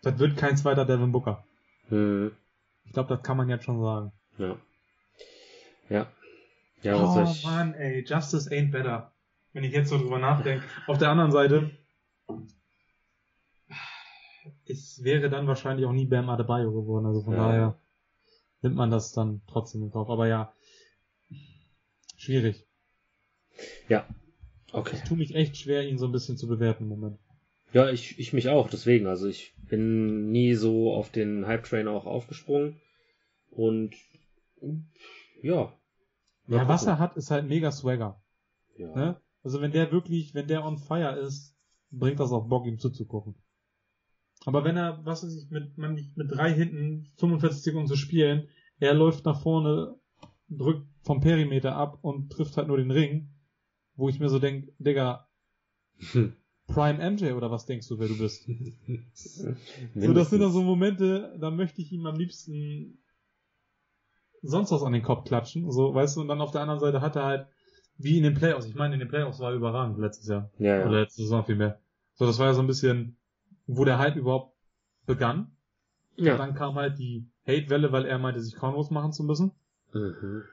das wird kein zweiter Devin Booker. Hm. Ich glaube, das kann man jetzt schon sagen. Ja. Ja. Ja, was soll oh ich. Mann, ey, Justice ain't better. Wenn ich jetzt so drüber nachdenke. Auf der anderen Seite, es wäre dann wahrscheinlich auch nie Bam Adebayo geworden. Also von Ja. daher nimmt man das dann trotzdem in Kauf. Aber ja, schwierig. Okay. Ich tue mich echt schwer, ihn so ein bisschen zu bewerten im Moment. Ja, ich, ich mich auch, deswegen. Also ich bin nie so auf den Hype-Train auch aufgesprungen. Und ja. Ja, was er hat, ist halt mega Swagger. Ja. Ne? Also wenn der wirklich, wenn der on fire ist, bringt das auch Bock, ihm zuzugucken. Aber wenn er, was weiß ich, mit, man nicht mit drei hinten 45 Sekunden zu spielen, er läuft nach vorne, drückt vom Perimeter ab und trifft halt nur den Ring, wo ich mir so denk, Digga, Prime MJ oder was denkst du, wer du bist? *laughs* So, das sind dann so Momente, da möchte ich ihm am liebsten sonst was an den Kopf klatschen, so, weißt du, und dann auf der anderen Seite hat er halt, wie in den Playoffs, ich meine, in den Playoffs war er überragend letztes Jahr. ja, Oder ja. letzte Saison vielmehr. So, das war ja so ein bisschen, wo der Hype überhaupt begann. Und ja. dann kam halt die Hate-Welle, weil er meinte, sich Cornrows machen zu müssen. Mhm.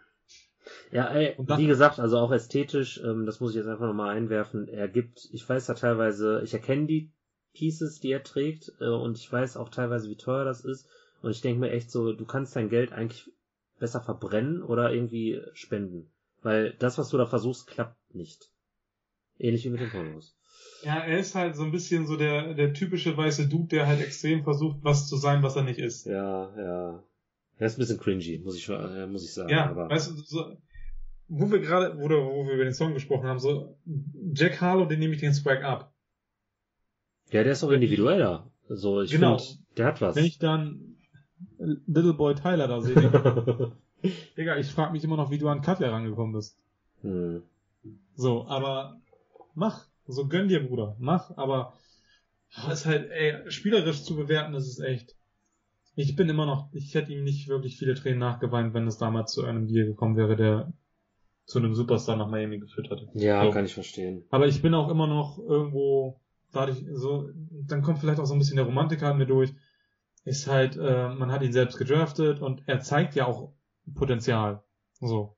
Ja, ey, wie gesagt, also auch ästhetisch, ähm, das muss ich jetzt einfach nochmal einwerfen. Er gibt, ich weiß ja teilweise, ich erkenne die Pieces, die er trägt, äh, und ich weiß auch teilweise, wie teuer das ist. Und ich denke mir echt so, du kannst dein Geld eigentlich besser verbrennen oder irgendwie spenden. Weil das, was du da versuchst, klappt nicht. Ähnlich wie mit den Pornos. Ja, er ist halt so ein bisschen so der, der typische weiße Dude, der halt extrem versucht, was zu sein, was er nicht ist. Ja, ja. Er ist ein bisschen cringy, muss ich, äh, muss ich sagen. Ja, aber weißt du, so, wo wir gerade, wo, wo wir über den Song gesprochen haben, so, Jack Harlow, den nehme ich den Swag ab. ja, der ist auch individueller. So, ich Genau. finde, der hat was. Wenn ich dann Little Boy Tyler da sehe, *laughs* *laughs* Digga, ich frage mich immer noch, wie du an Cutler rangekommen bist. hm. So, aber mach. So gönn dir, Bruder. Mach, aber ist halt, ey, spielerisch zu bewerten, das ist echt. Ich bin immer noch, ich hätte ihm nicht wirklich viele Tränen nachgeweint, wenn es damals zu einem Deal gekommen wäre, der zu einem Superstar nach Miami geführt hätte. Ja, So. kann ich verstehen. Aber ich bin auch immer noch irgendwo, dadurch so, dann kommt vielleicht auch so ein bisschen der Romantiker an mir durch. Ist halt, äh, man hat ihn selbst gedraftet und er zeigt ja auch Potenzial. So.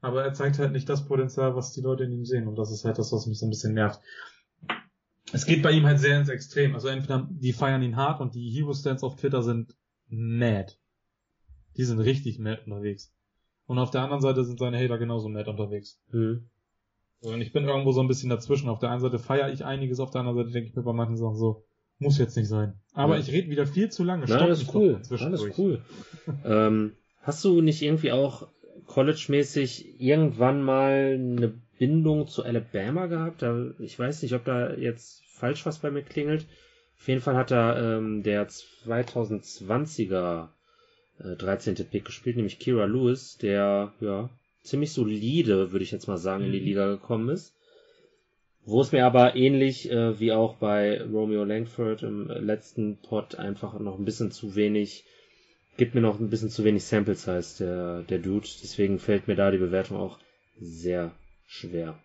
Aber er zeigt halt nicht das Potenzial, was die Leute in ihm sehen. Und das ist halt das, was mich so ein bisschen nervt. Es geht bei ihm halt sehr ins Extrem. Also entweder die feiern ihn hart und die Hero Stands auf Twitter sind mad. Die sind richtig mad unterwegs. Und auf der anderen Seite sind seine Hater genauso mad unterwegs. Hm. So, Und ich bin irgendwo so ein bisschen dazwischen. Auf der einen Seite feiere ich einiges, auf der anderen Seite denke ich mir bei manchen Sachen so, muss jetzt nicht sein. Aber Ja. ich rede wieder viel zu lange. Stopp das ist cool. mal zwischendurch. Alles cool. ähm, hast du nicht irgendwie auch college-mäßig irgendwann mal eine Bindung zu Alabama gehabt? Ich weiß nicht, ob da jetzt falsch was bei mir klingelt. Auf jeden Fall hat da ähm, der 2020er äh, 13. Pick gespielt, nämlich Kira Lewis, der ja ziemlich solide, würde ich jetzt mal sagen, in die Mhm. Liga gekommen ist. Wo es mir aber ähnlich äh, wie auch bei Romeo Langford im letzten Pod einfach noch ein bisschen zu wenig, gibt mir noch ein bisschen zu wenig Sample Size der, der Dude. Deswegen fällt mir da die Bewertung auch sehr schwer.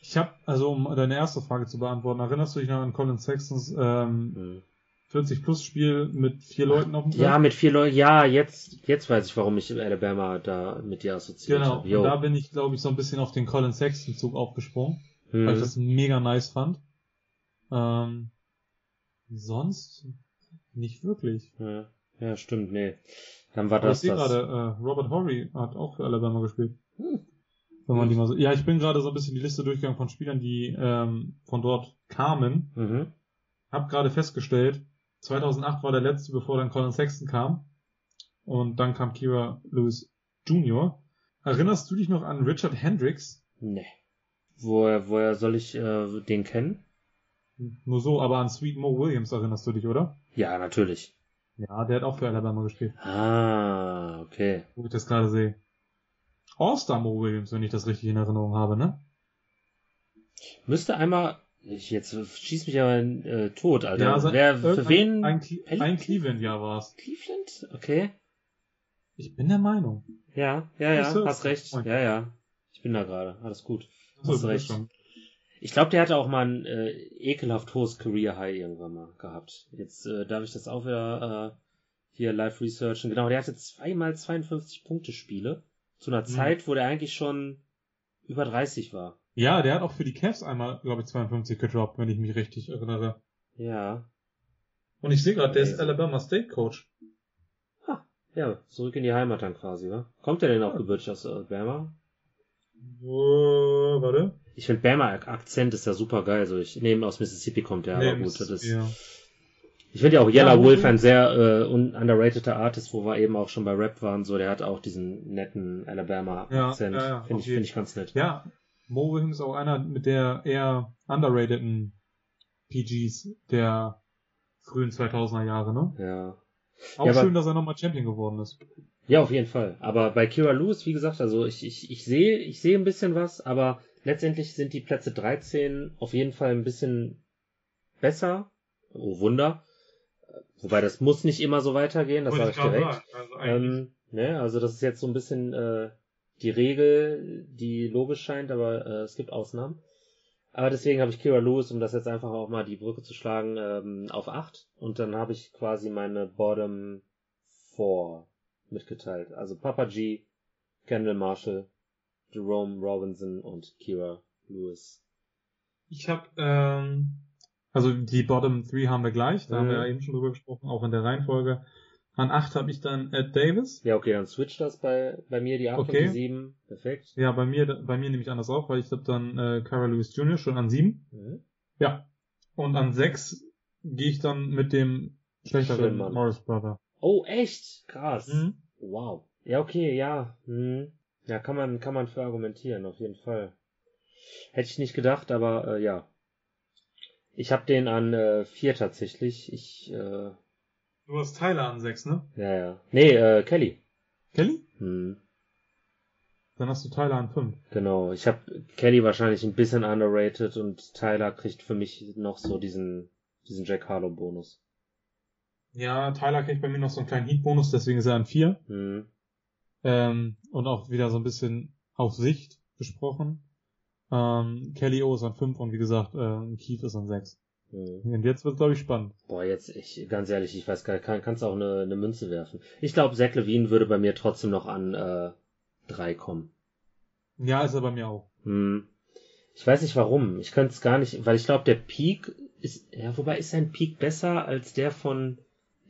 Ich habe, also um deine erste Frage zu beantworten, erinnerst du dich noch an Colin Sextons ähm, hm. 40 plus Spiel mit vier Leuten auf dem Feld? Ja, mit vier Leuten. Ja, jetzt jetzt weiß ich, warum ich Alabama da mit dir assoziiert genau. habe. Genau. Da bin ich, glaube ich, so ein bisschen auf den Colin Sexton Zug aufgesprungen, hm. weil ich das mega nice fand. Ähm, sonst nicht wirklich. Ja, ja stimmt, nee. Dann war Aber das. Ich sehe gerade, äh, Robert Horry hat auch für Alabama gespielt. Hm. Wenn man die mal so. Ja, ich bin gerade so ein bisschen die Liste durchgegangen von Spielern, die ähm, von dort kamen. Mhm. Hab gerade festgestellt, 2008 war der letzte, bevor dann Colin Sexton kam. Und dann kam Kira Lewis Jr. Erinnerst du dich noch an Richard Hendricks? Nee. Woher, woher soll ich äh, den kennen? Nur so, aber an Sweet Mo Williams erinnerst du dich, oder? Ja, natürlich. Ja, der hat auch für Alabama gespielt. Ah, okay. Wo ich das gerade sehe. All-Star Mo Williams, wenn ich das richtig in Erinnerung habe, ne? Müsste einmal, ich jetzt schieß mich aber äh, tot, Alter. Ja, also Wer, für wen? Ein, ein, ein Cleveland-Jahr war's. Cleveland? Okay. Ich bin der Meinung. Ja, ja, ja, hast recht. Ja, ja. Ich bin da gerade. Alles gut. Hast so, recht. Ich glaube, der hatte auch mal ein äh, ekelhaft hohes Career High irgendwann mal gehabt. Jetzt äh, darf ich das auch wieder äh, hier live researchen. Genau, der hatte zweimal 52 Punkte Spiele. Zu einer mhm. Zeit, wo der eigentlich schon über 30 war. Ja, der hat auch für die Cavs einmal, glaube ich, 52 gedroppt, wenn ich mich richtig erinnere. Ja. Und ich sehe gerade, der ist Alabama State Coach. Ha, ja, zurück in die Heimat dann quasi, wa? Kommt der denn auch gebürtig aus Alabama? Uh, warte. Ich finde Bama Akzent ist ja super geil. So ich nehme aus Mississippi kommt der, nee, aber gut, das ist. Ja. Ich finde ja auch Yella ja, Wolf ein sehr äh, underrateder Artist, wo wir eben auch schon bei Rap waren. So, der hat auch diesen netten Alabama-Akzent. Ja, ja, ja, finde ich, find ich ganz nett. Ja, Mo Williams ist auch einer mit der eher underrateden PGs der frühen 2000er Jahre, ne? Ja. Auch ja, schön, dass er nochmal Champion geworden ist. Ja, auf jeden Fall. Aber bei Kira Lewis, wie gesagt, also ich, ich, ich sehe, ich sehe ein bisschen was, aber letztendlich sind die Plätze 13 auf jeden Fall ein bisschen besser. Oh Wunder. Wobei das muss nicht immer so weitergehen, das sage ich direkt. Also, ähm, ne, also das ist jetzt so ein bisschen äh, die Regel, die logisch scheint, aber äh, es gibt Ausnahmen. Aber deswegen habe ich Kira Lewis, um das jetzt einfach auch mal die Brücke zu schlagen, ähm, auf 8. Und dann habe ich quasi meine Bottom 4 mitgeteilt. Also Papa G, Kendall Marshall, Jerome Robinson und Kira Lewis. Ich habe ähm, also die Bottom 3 haben wir gleich, da mhm. haben wir ja eben schon drüber gesprochen, auch in der Reihenfolge. An 8 habe ich dann Ed Davis. Ja, okay, dann switcht das bei, bei mir die 8 okay. und die 7. Perfekt. Ja, bei mir, bei mir nehme ich anders auf, weil ich habe dann äh, Carol Lewis Jr. schon an 7. Mhm. Ja. Und an 6 gehe ich dann mit dem schlechteren Morris Brother. Oh, echt? Krass. Mhm. Wow. Ja, okay, ja. Mhm. Ja, kann man, kann man für argumentieren, auf jeden Fall. Hätte ich nicht gedacht, aber äh, ja. Ich habe den an äh, vier tatsächlich. Ich. Äh, du hast Tyler an sechs, ne? Ja, ja. Nee, äh, Kelly. Kelly? Hm. Dann hast du Tyler an fünf. Genau. Ich habe Kelly wahrscheinlich ein bisschen underrated und Tyler kriegt für mich noch so diesen diesen Jack Harlow Bonus. Ja, Tyler kriegt bei mir noch so einen kleinen Heat Bonus, deswegen ist er an vier. Hm. Ähm, und auch wieder so ein bisschen auf Sicht gesprochen. Ähm, Kelly O ist an 5 und wie gesagt, äh, Keith ist an 6. Mhm. Und jetzt wird glaube ich spannend. Boah, jetzt, ich, ganz ehrlich, ich weiß gar nicht, kann, kannst auch eine, eine Münze werfen. Ich glaube, Zach Levine würde bei mir trotzdem noch an äh, 3 kommen. Ja, ist er bei mir auch. Hm. Ich weiß nicht warum. Ich könnte es gar nicht, weil ich glaube, der Peak ist, ja, wobei ist sein Peak besser als der von,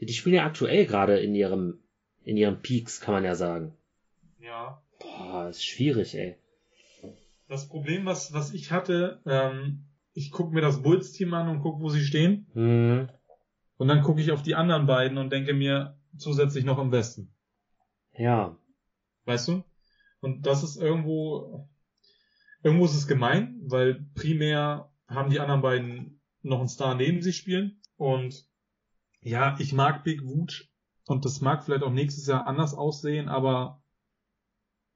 die spielen ja aktuell gerade in ihrem, in ihren Peaks, kann man ja sagen. Ja. Boah, ist schwierig, ey das Problem, was, was ich hatte, ähm, ich gucke mir das Bulls-Team an und gucke, wo sie stehen. Mhm. Und dann gucke ich auf die anderen beiden und denke mir zusätzlich noch im Westen. Ja. Weißt du? Und das ist irgendwo, irgendwo ist es gemein, weil primär haben die anderen beiden noch einen Star neben sich spielen. Und ja, ich mag Big Wooch und das mag vielleicht auch nächstes Jahr anders aussehen, aber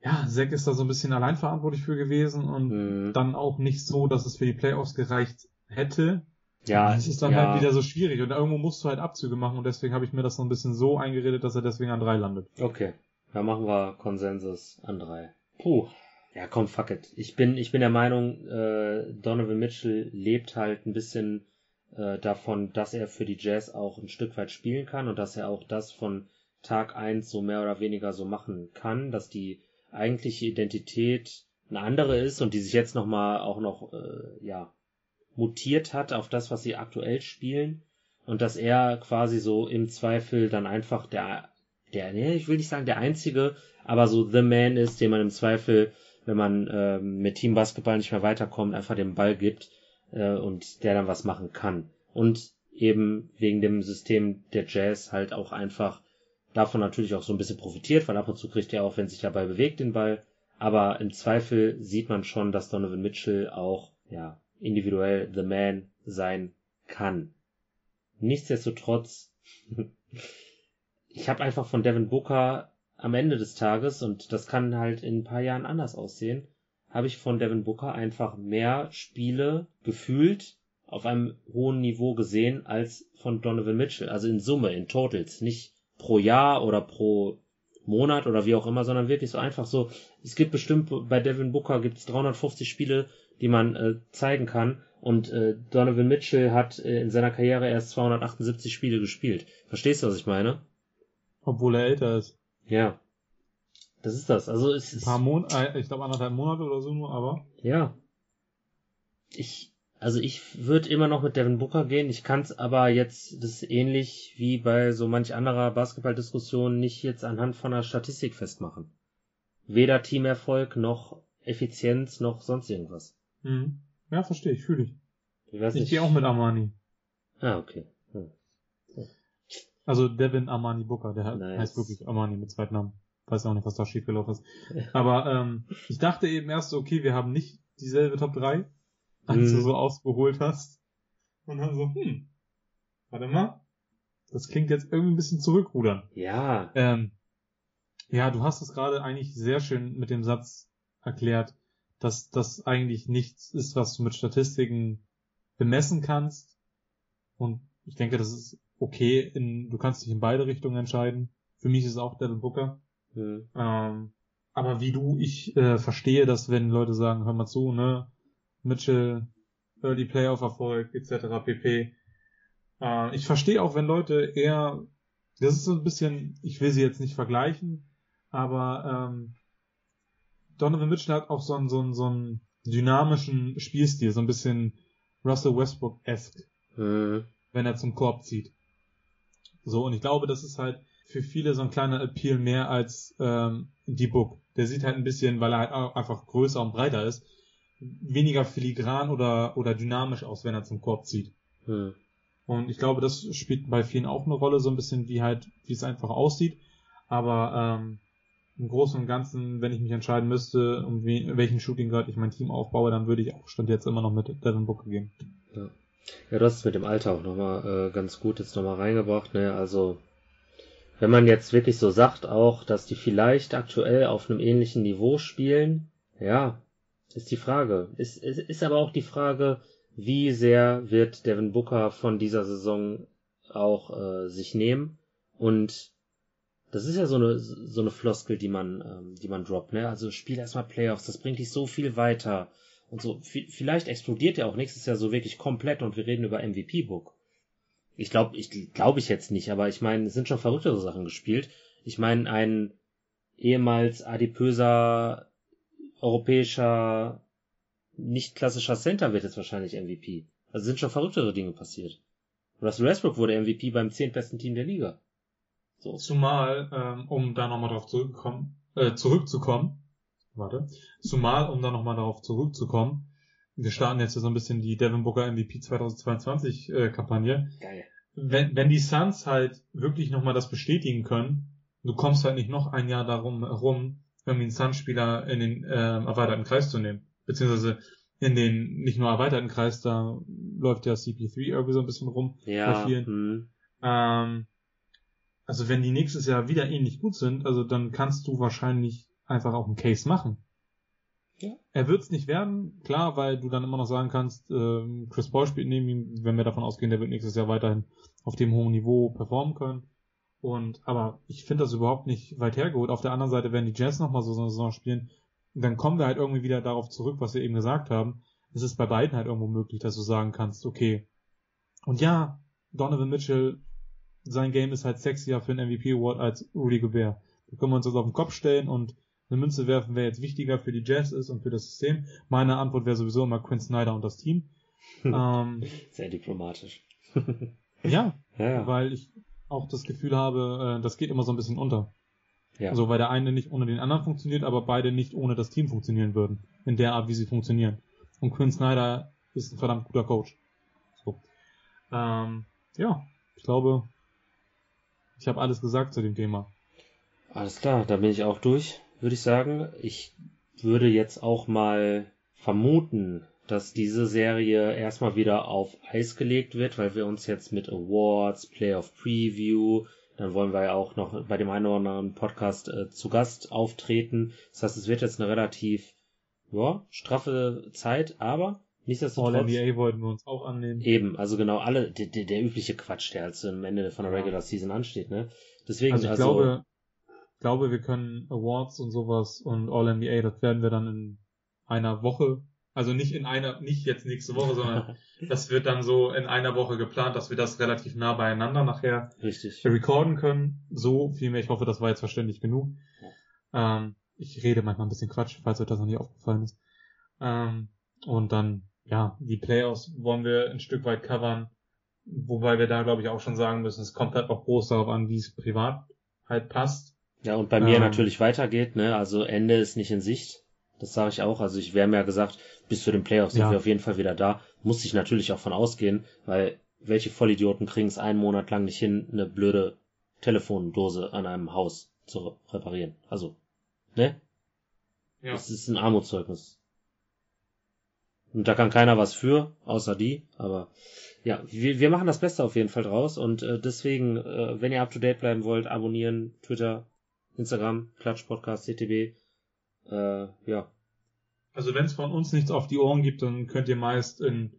ja, Zack ist da so ein bisschen allein verantwortlich für gewesen und Mhm. dann auch nicht so, dass es für die Playoffs gereicht hätte. Ja, Es ist dann ja, halt wieder so schwierig und irgendwo musst du halt Abzüge machen und deswegen habe ich mir das so ein bisschen so eingeredet, dass er deswegen an drei landet. Okay. Da machen wir Konsensus an drei. Puh. Ja, komm, fuck it. Ich bin, ich bin der Meinung, äh, Donovan Mitchell lebt halt ein bisschen äh, davon, dass er für die Jazz auch ein Stück weit spielen kann und dass er auch das von Tag eins so mehr oder weniger so machen kann, dass die eigentliche Identität eine andere ist und die sich jetzt nochmal auch noch, äh, ja, mutiert hat auf das, was sie aktuell spielen und dass er quasi so im Zweifel dann einfach der, der, nee, ich will nicht sagen der einzige, aber so the man ist, den man im Zweifel, wenn man ähm, mit Team Basketball nicht mehr weiterkommt, einfach den Ball gibt äh, und der dann was machen kann. Und eben wegen dem System der Jazz halt auch einfach davon natürlich auch so ein bisschen profitiert, weil ab und zu kriegt er auch, wenn sich der Ball bewegt, den Ball. Aber im Zweifel sieht man schon, dass Donovan Mitchell auch, ja, individuell the man sein kann. Nichtsdestotrotz, *laughs* ich habe einfach von Devin Booker am Ende des Tages, und das kann halt in ein paar Jahren anders aussehen, habe ich von Devin Booker einfach mehr Spiele gefühlt auf einem hohen Niveau gesehen als von Donovan Mitchell. Also in Summe, in Totals. Nicht pro Jahr oder pro Monat oder wie auch immer, sondern wirklich so einfach so. Es gibt bestimmt, bei Devin Booker gibt es 350 Spiele, die man äh, zeigen kann. Und äh, Donovan Mitchell hat äh, in seiner Karriere erst 278 Spiele gespielt. Verstehst du, was ich meine? Obwohl er älter ist. Ja. Das ist das. Also es Ein ist. paar Monate, ich glaube anderthalb Monate oder so nur, aber. Ja. Ich, also ich würde immer noch mit Devin Booker gehen. Ich kann es aber jetzt, das ist ähnlich wie bei so manch anderer Basketballdiskussion, nicht jetzt anhand von einer Statistik festmachen. Weder Teamerfolg noch Effizienz noch sonst irgendwas. Mhm. Ja, verstehe ich, fühle ich. Ich Ich nicht. gehe auch mit Armani. Ah, okay. Hm. Also Devin Armani Booker, der Nice. heißt wirklich Armani mit Zweitnamen. Weiß auch nicht, was da schiefgelaufen ist. Aber ähm, ich dachte eben erst so, okay, wir haben nicht dieselbe Top 3, als Mhm. du so ausgeholt hast. Und dann so, hm, warte mal. Das klingt jetzt irgendwie ein bisschen zurückrudern. Ja. Ähm, ja, du hast es gerade eigentlich sehr schön mit dem Satz erklärt, dass das eigentlich nichts ist, was du mit Statistiken bemessen kannst. Und ich denke, das ist okay. In, du kannst dich in beide Richtungen entscheiden. Für mich ist es auch Devin Booker. Hm. Ähm, aber wie du, ich äh, verstehe, dass wenn Leute sagen, hör mal zu, ne, Mitchell, Early Playoff Erfolg etc. pp. Äh, ich verstehe auch, wenn Leute eher, das ist so ein bisschen, ich will sie jetzt nicht vergleichen, aber ähm, Donovan Mitchell hat auch so einen, so einen, so einen dynamischen Spielstil, so ein bisschen Russell Westbrook-esque Hm. wenn er zum Korb zieht. So, und ich glaube, das ist halt für viele so ein kleiner Appeal mehr als ähm, die Book. Der sieht halt ein bisschen, weil er halt auch einfach größer und breiter ist, weniger filigran oder, oder dynamisch aus, wenn er zum Korb zieht. Hm. Und ich glaube, das spielt bei vielen auch eine Rolle, so ein bisschen wie halt, wie es einfach aussieht. Aber ähm, im Großen und Ganzen, wenn ich mich entscheiden müsste, um wie, welchen Shooting Guard ich mein Team aufbaue, dann würde ich auch Stand jetzt immer noch mit Devin Booker gehen. Ja, du hast es mit dem Alter auch nochmal äh, ganz gut jetzt nochmal reingebracht, ne? Also, wenn man jetzt wirklich so sagt auch, dass die vielleicht aktuell auf einem ähnlichen Niveau spielen, ja, ist die Frage. Ist, ist, ist aber auch die Frage, wie sehr wird Devin Booker von dieser Saison auch äh, sich nehmen und das ist ja so eine so eine Floskel, die man ähm, die man droppt, ne? Also spiel erstmal Playoffs, das bringt dich so viel weiter und so. Vielleicht explodiert er auch nächstes Jahr so wirklich komplett und wir reden über MVP Book. Ich glaube, ich glaube ich jetzt nicht, aber ich meine, es sind schon verrücktere Sachen gespielt. Ich meine, ein ehemals adipöser europäischer nicht klassischer Center wird jetzt wahrscheinlich MVP. Also sind schon verrücktere Dinge passiert. Russell Westbrook wurde MVP beim zehntbesten Team der Liga. So. Zumal, ähm, um da nochmal drauf zurückkommen, äh, zurückzukommen, warte, zumal, um da nochmal darauf zurückzukommen, wir starten jetzt so ein bisschen die Devin Booker MVP 2022 äh, Kampagne. Geil. Wenn, wenn die Suns halt wirklich nochmal das bestätigen können, du kommst halt nicht noch ein Jahr darum herum, irgendwie einen Suns-Spieler in den ähm, erweiterten Kreis zu nehmen. Beziehungsweise in den nicht nur erweiterten Kreis, da läuft ja CP3 irgendwie so ein bisschen rum. Ja. Bei vielen. Hm. Ähm, also wenn die nächstes Jahr wieder ähnlich gut sind, also dann kannst du wahrscheinlich einfach auch einen Case machen. Ja. Er wird es nicht werden, klar, weil du dann immer noch sagen kannst, äh, Chris Paul spielt neben ihm, wenn wir davon ausgehen, der wird nächstes Jahr weiterhin auf dem hohen Niveau performen können. Und aber ich finde das überhaupt nicht weit hergeholt. Auf der anderen Seite, wenn die Jazz nochmal so, so eine Saison spielen, dann kommen wir halt irgendwie wieder darauf zurück, was wir eben gesagt haben. Es ist bei beiden halt irgendwo möglich, dass du sagen kannst, okay. Und ja, Donovan Mitchell, sein Game ist halt sexier für einen MVP Award als Rudy Gobert. Da können wir uns das auf den Kopf stellen und eine Münze werfen, wer jetzt wichtiger für die Jazz ist und für das System. Meine Antwort wäre sowieso immer Quinn Snyder und das Team. *laughs* ähm, Sehr diplomatisch. ja, *laughs* ja. weil ich auch das Gefühl habe, äh, das geht immer so ein bisschen unter. Ja. Also weil der eine nicht ohne den anderen funktioniert, aber beide nicht ohne das Team funktionieren würden. In der Art, wie sie funktionieren. Und Quinn Snyder ist ein verdammt guter Coach. So. Ähm, ja, ich glaube, ich habe alles gesagt zu dem Thema. Alles klar, da bin ich auch durch, würde ich sagen. Ich würde jetzt auch mal vermuten, dass diese Serie erstmal wieder auf Eis gelegt wird, weil wir uns jetzt mit Awards, Playoff Preview, dann wollen wir ja auch noch bei dem einen oder anderen Podcast äh, zu Gast auftreten. Das heißt, es wird jetzt eine relativ ja, straffe Zeit, aber nichtsdestotrotz. All-NBA wollten wir uns auch annehmen. Eben, also genau alle, der, der, der übliche Quatsch, der als am Ende von der Regular Season ansteht, ne? Deswegen, Also ich also, glaube, glaube, wir können Awards und sowas und All-NBA, das werden wir dann in einer Woche, also nicht in einer, nicht jetzt nächste Woche, sondern *laughs* das wird dann so in einer Woche geplant, dass wir das relativ nah beieinander nachher richtig. recorden können. So viel mehr. Ich hoffe, das war jetzt verständlich genug. Ähm, ich rede manchmal ein bisschen Quatsch, falls euch das noch nicht aufgefallen ist. Ähm, und dann, ja, die Playoffs wollen wir ein Stück weit covern. Wobei wir da, glaube ich, auch schon sagen müssen, es kommt halt auch groß darauf an, wie es privat halt passt. Ja, und bei mir Ähm. natürlich weitergeht, ne? Also Ende ist nicht in Sicht. Das sage ich auch. Also ich wäre mir ja gesagt, bis zu den Playoffs sind Ja. wir auf jeden Fall wieder da. Muss ich natürlich auch von ausgehen, weil welche Vollidioten kriegen es einen Monat lang nicht hin, eine blöde Telefondose an einem Haus zu reparieren. Also, ne? Ja. Das ist ein Armutszeugnis. Und da kann keiner was für, außer die. Aber ja, wir, wir machen das Beste auf jeden Fall draus. Und äh, deswegen, äh, wenn ihr up to date bleiben wollt, abonnieren, Twitter, Instagram, Klatsch Podcast, CTB. Äh, ja, Also wenn es von uns nichts auf die Ohren gibt, dann könnt ihr meist in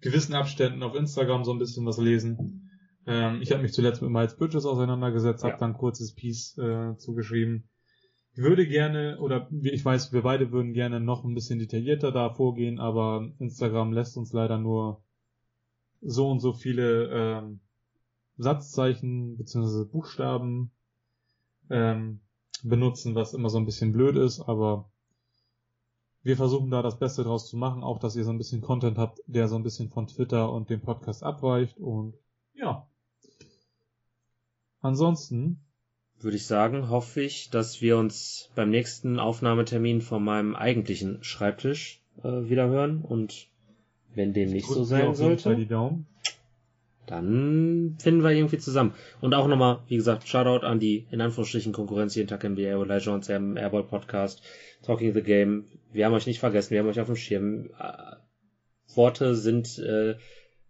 gewissen Abständen auf Instagram so ein bisschen was lesen. Ähm, ich habe mich zuletzt mit Miles Bridges auseinandergesetzt, Ja. habe dann ein kurzes Piece äh, zugeschrieben. Ich würde gerne, oder ich weiß, wir beide würden gerne noch ein bisschen detaillierter da vorgehen, aber Instagram lässt uns leider nur so und so viele ähm, Satzzeichen bzw. Buchstaben ähm, benutzen, was immer so ein bisschen blöd ist, aber wir versuchen da das Beste draus zu machen, auch dass ihr so ein bisschen Content habt, der so ein bisschen von Twitter und dem Podcast abweicht und ja. Ansonsten, würde ich sagen, hoffe ich, dass wir uns beim nächsten Aufnahmetermin von meinem eigentlichen Schreibtisch äh, wieder hören. Und wenn dem nicht so sein sollte, die Daumen. Dann finden wir irgendwie zusammen. Und auch nochmal, wie gesagt, Shoutout an die in Anführungsstrichen Konkurrenz jeden Tag NBA, Eli Jones, Airball Podcast, Talking the Game. Wir haben euch nicht vergessen, wir haben euch auf dem Schirm. Äh, Worte sind äh,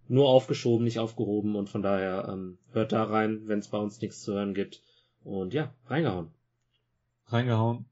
nur aufgeschoben, nicht aufgehoben und von daher ähm, hört da rein, wenn es bei uns nichts zu hören gibt. Und ja, reingehauen. Reingehauen.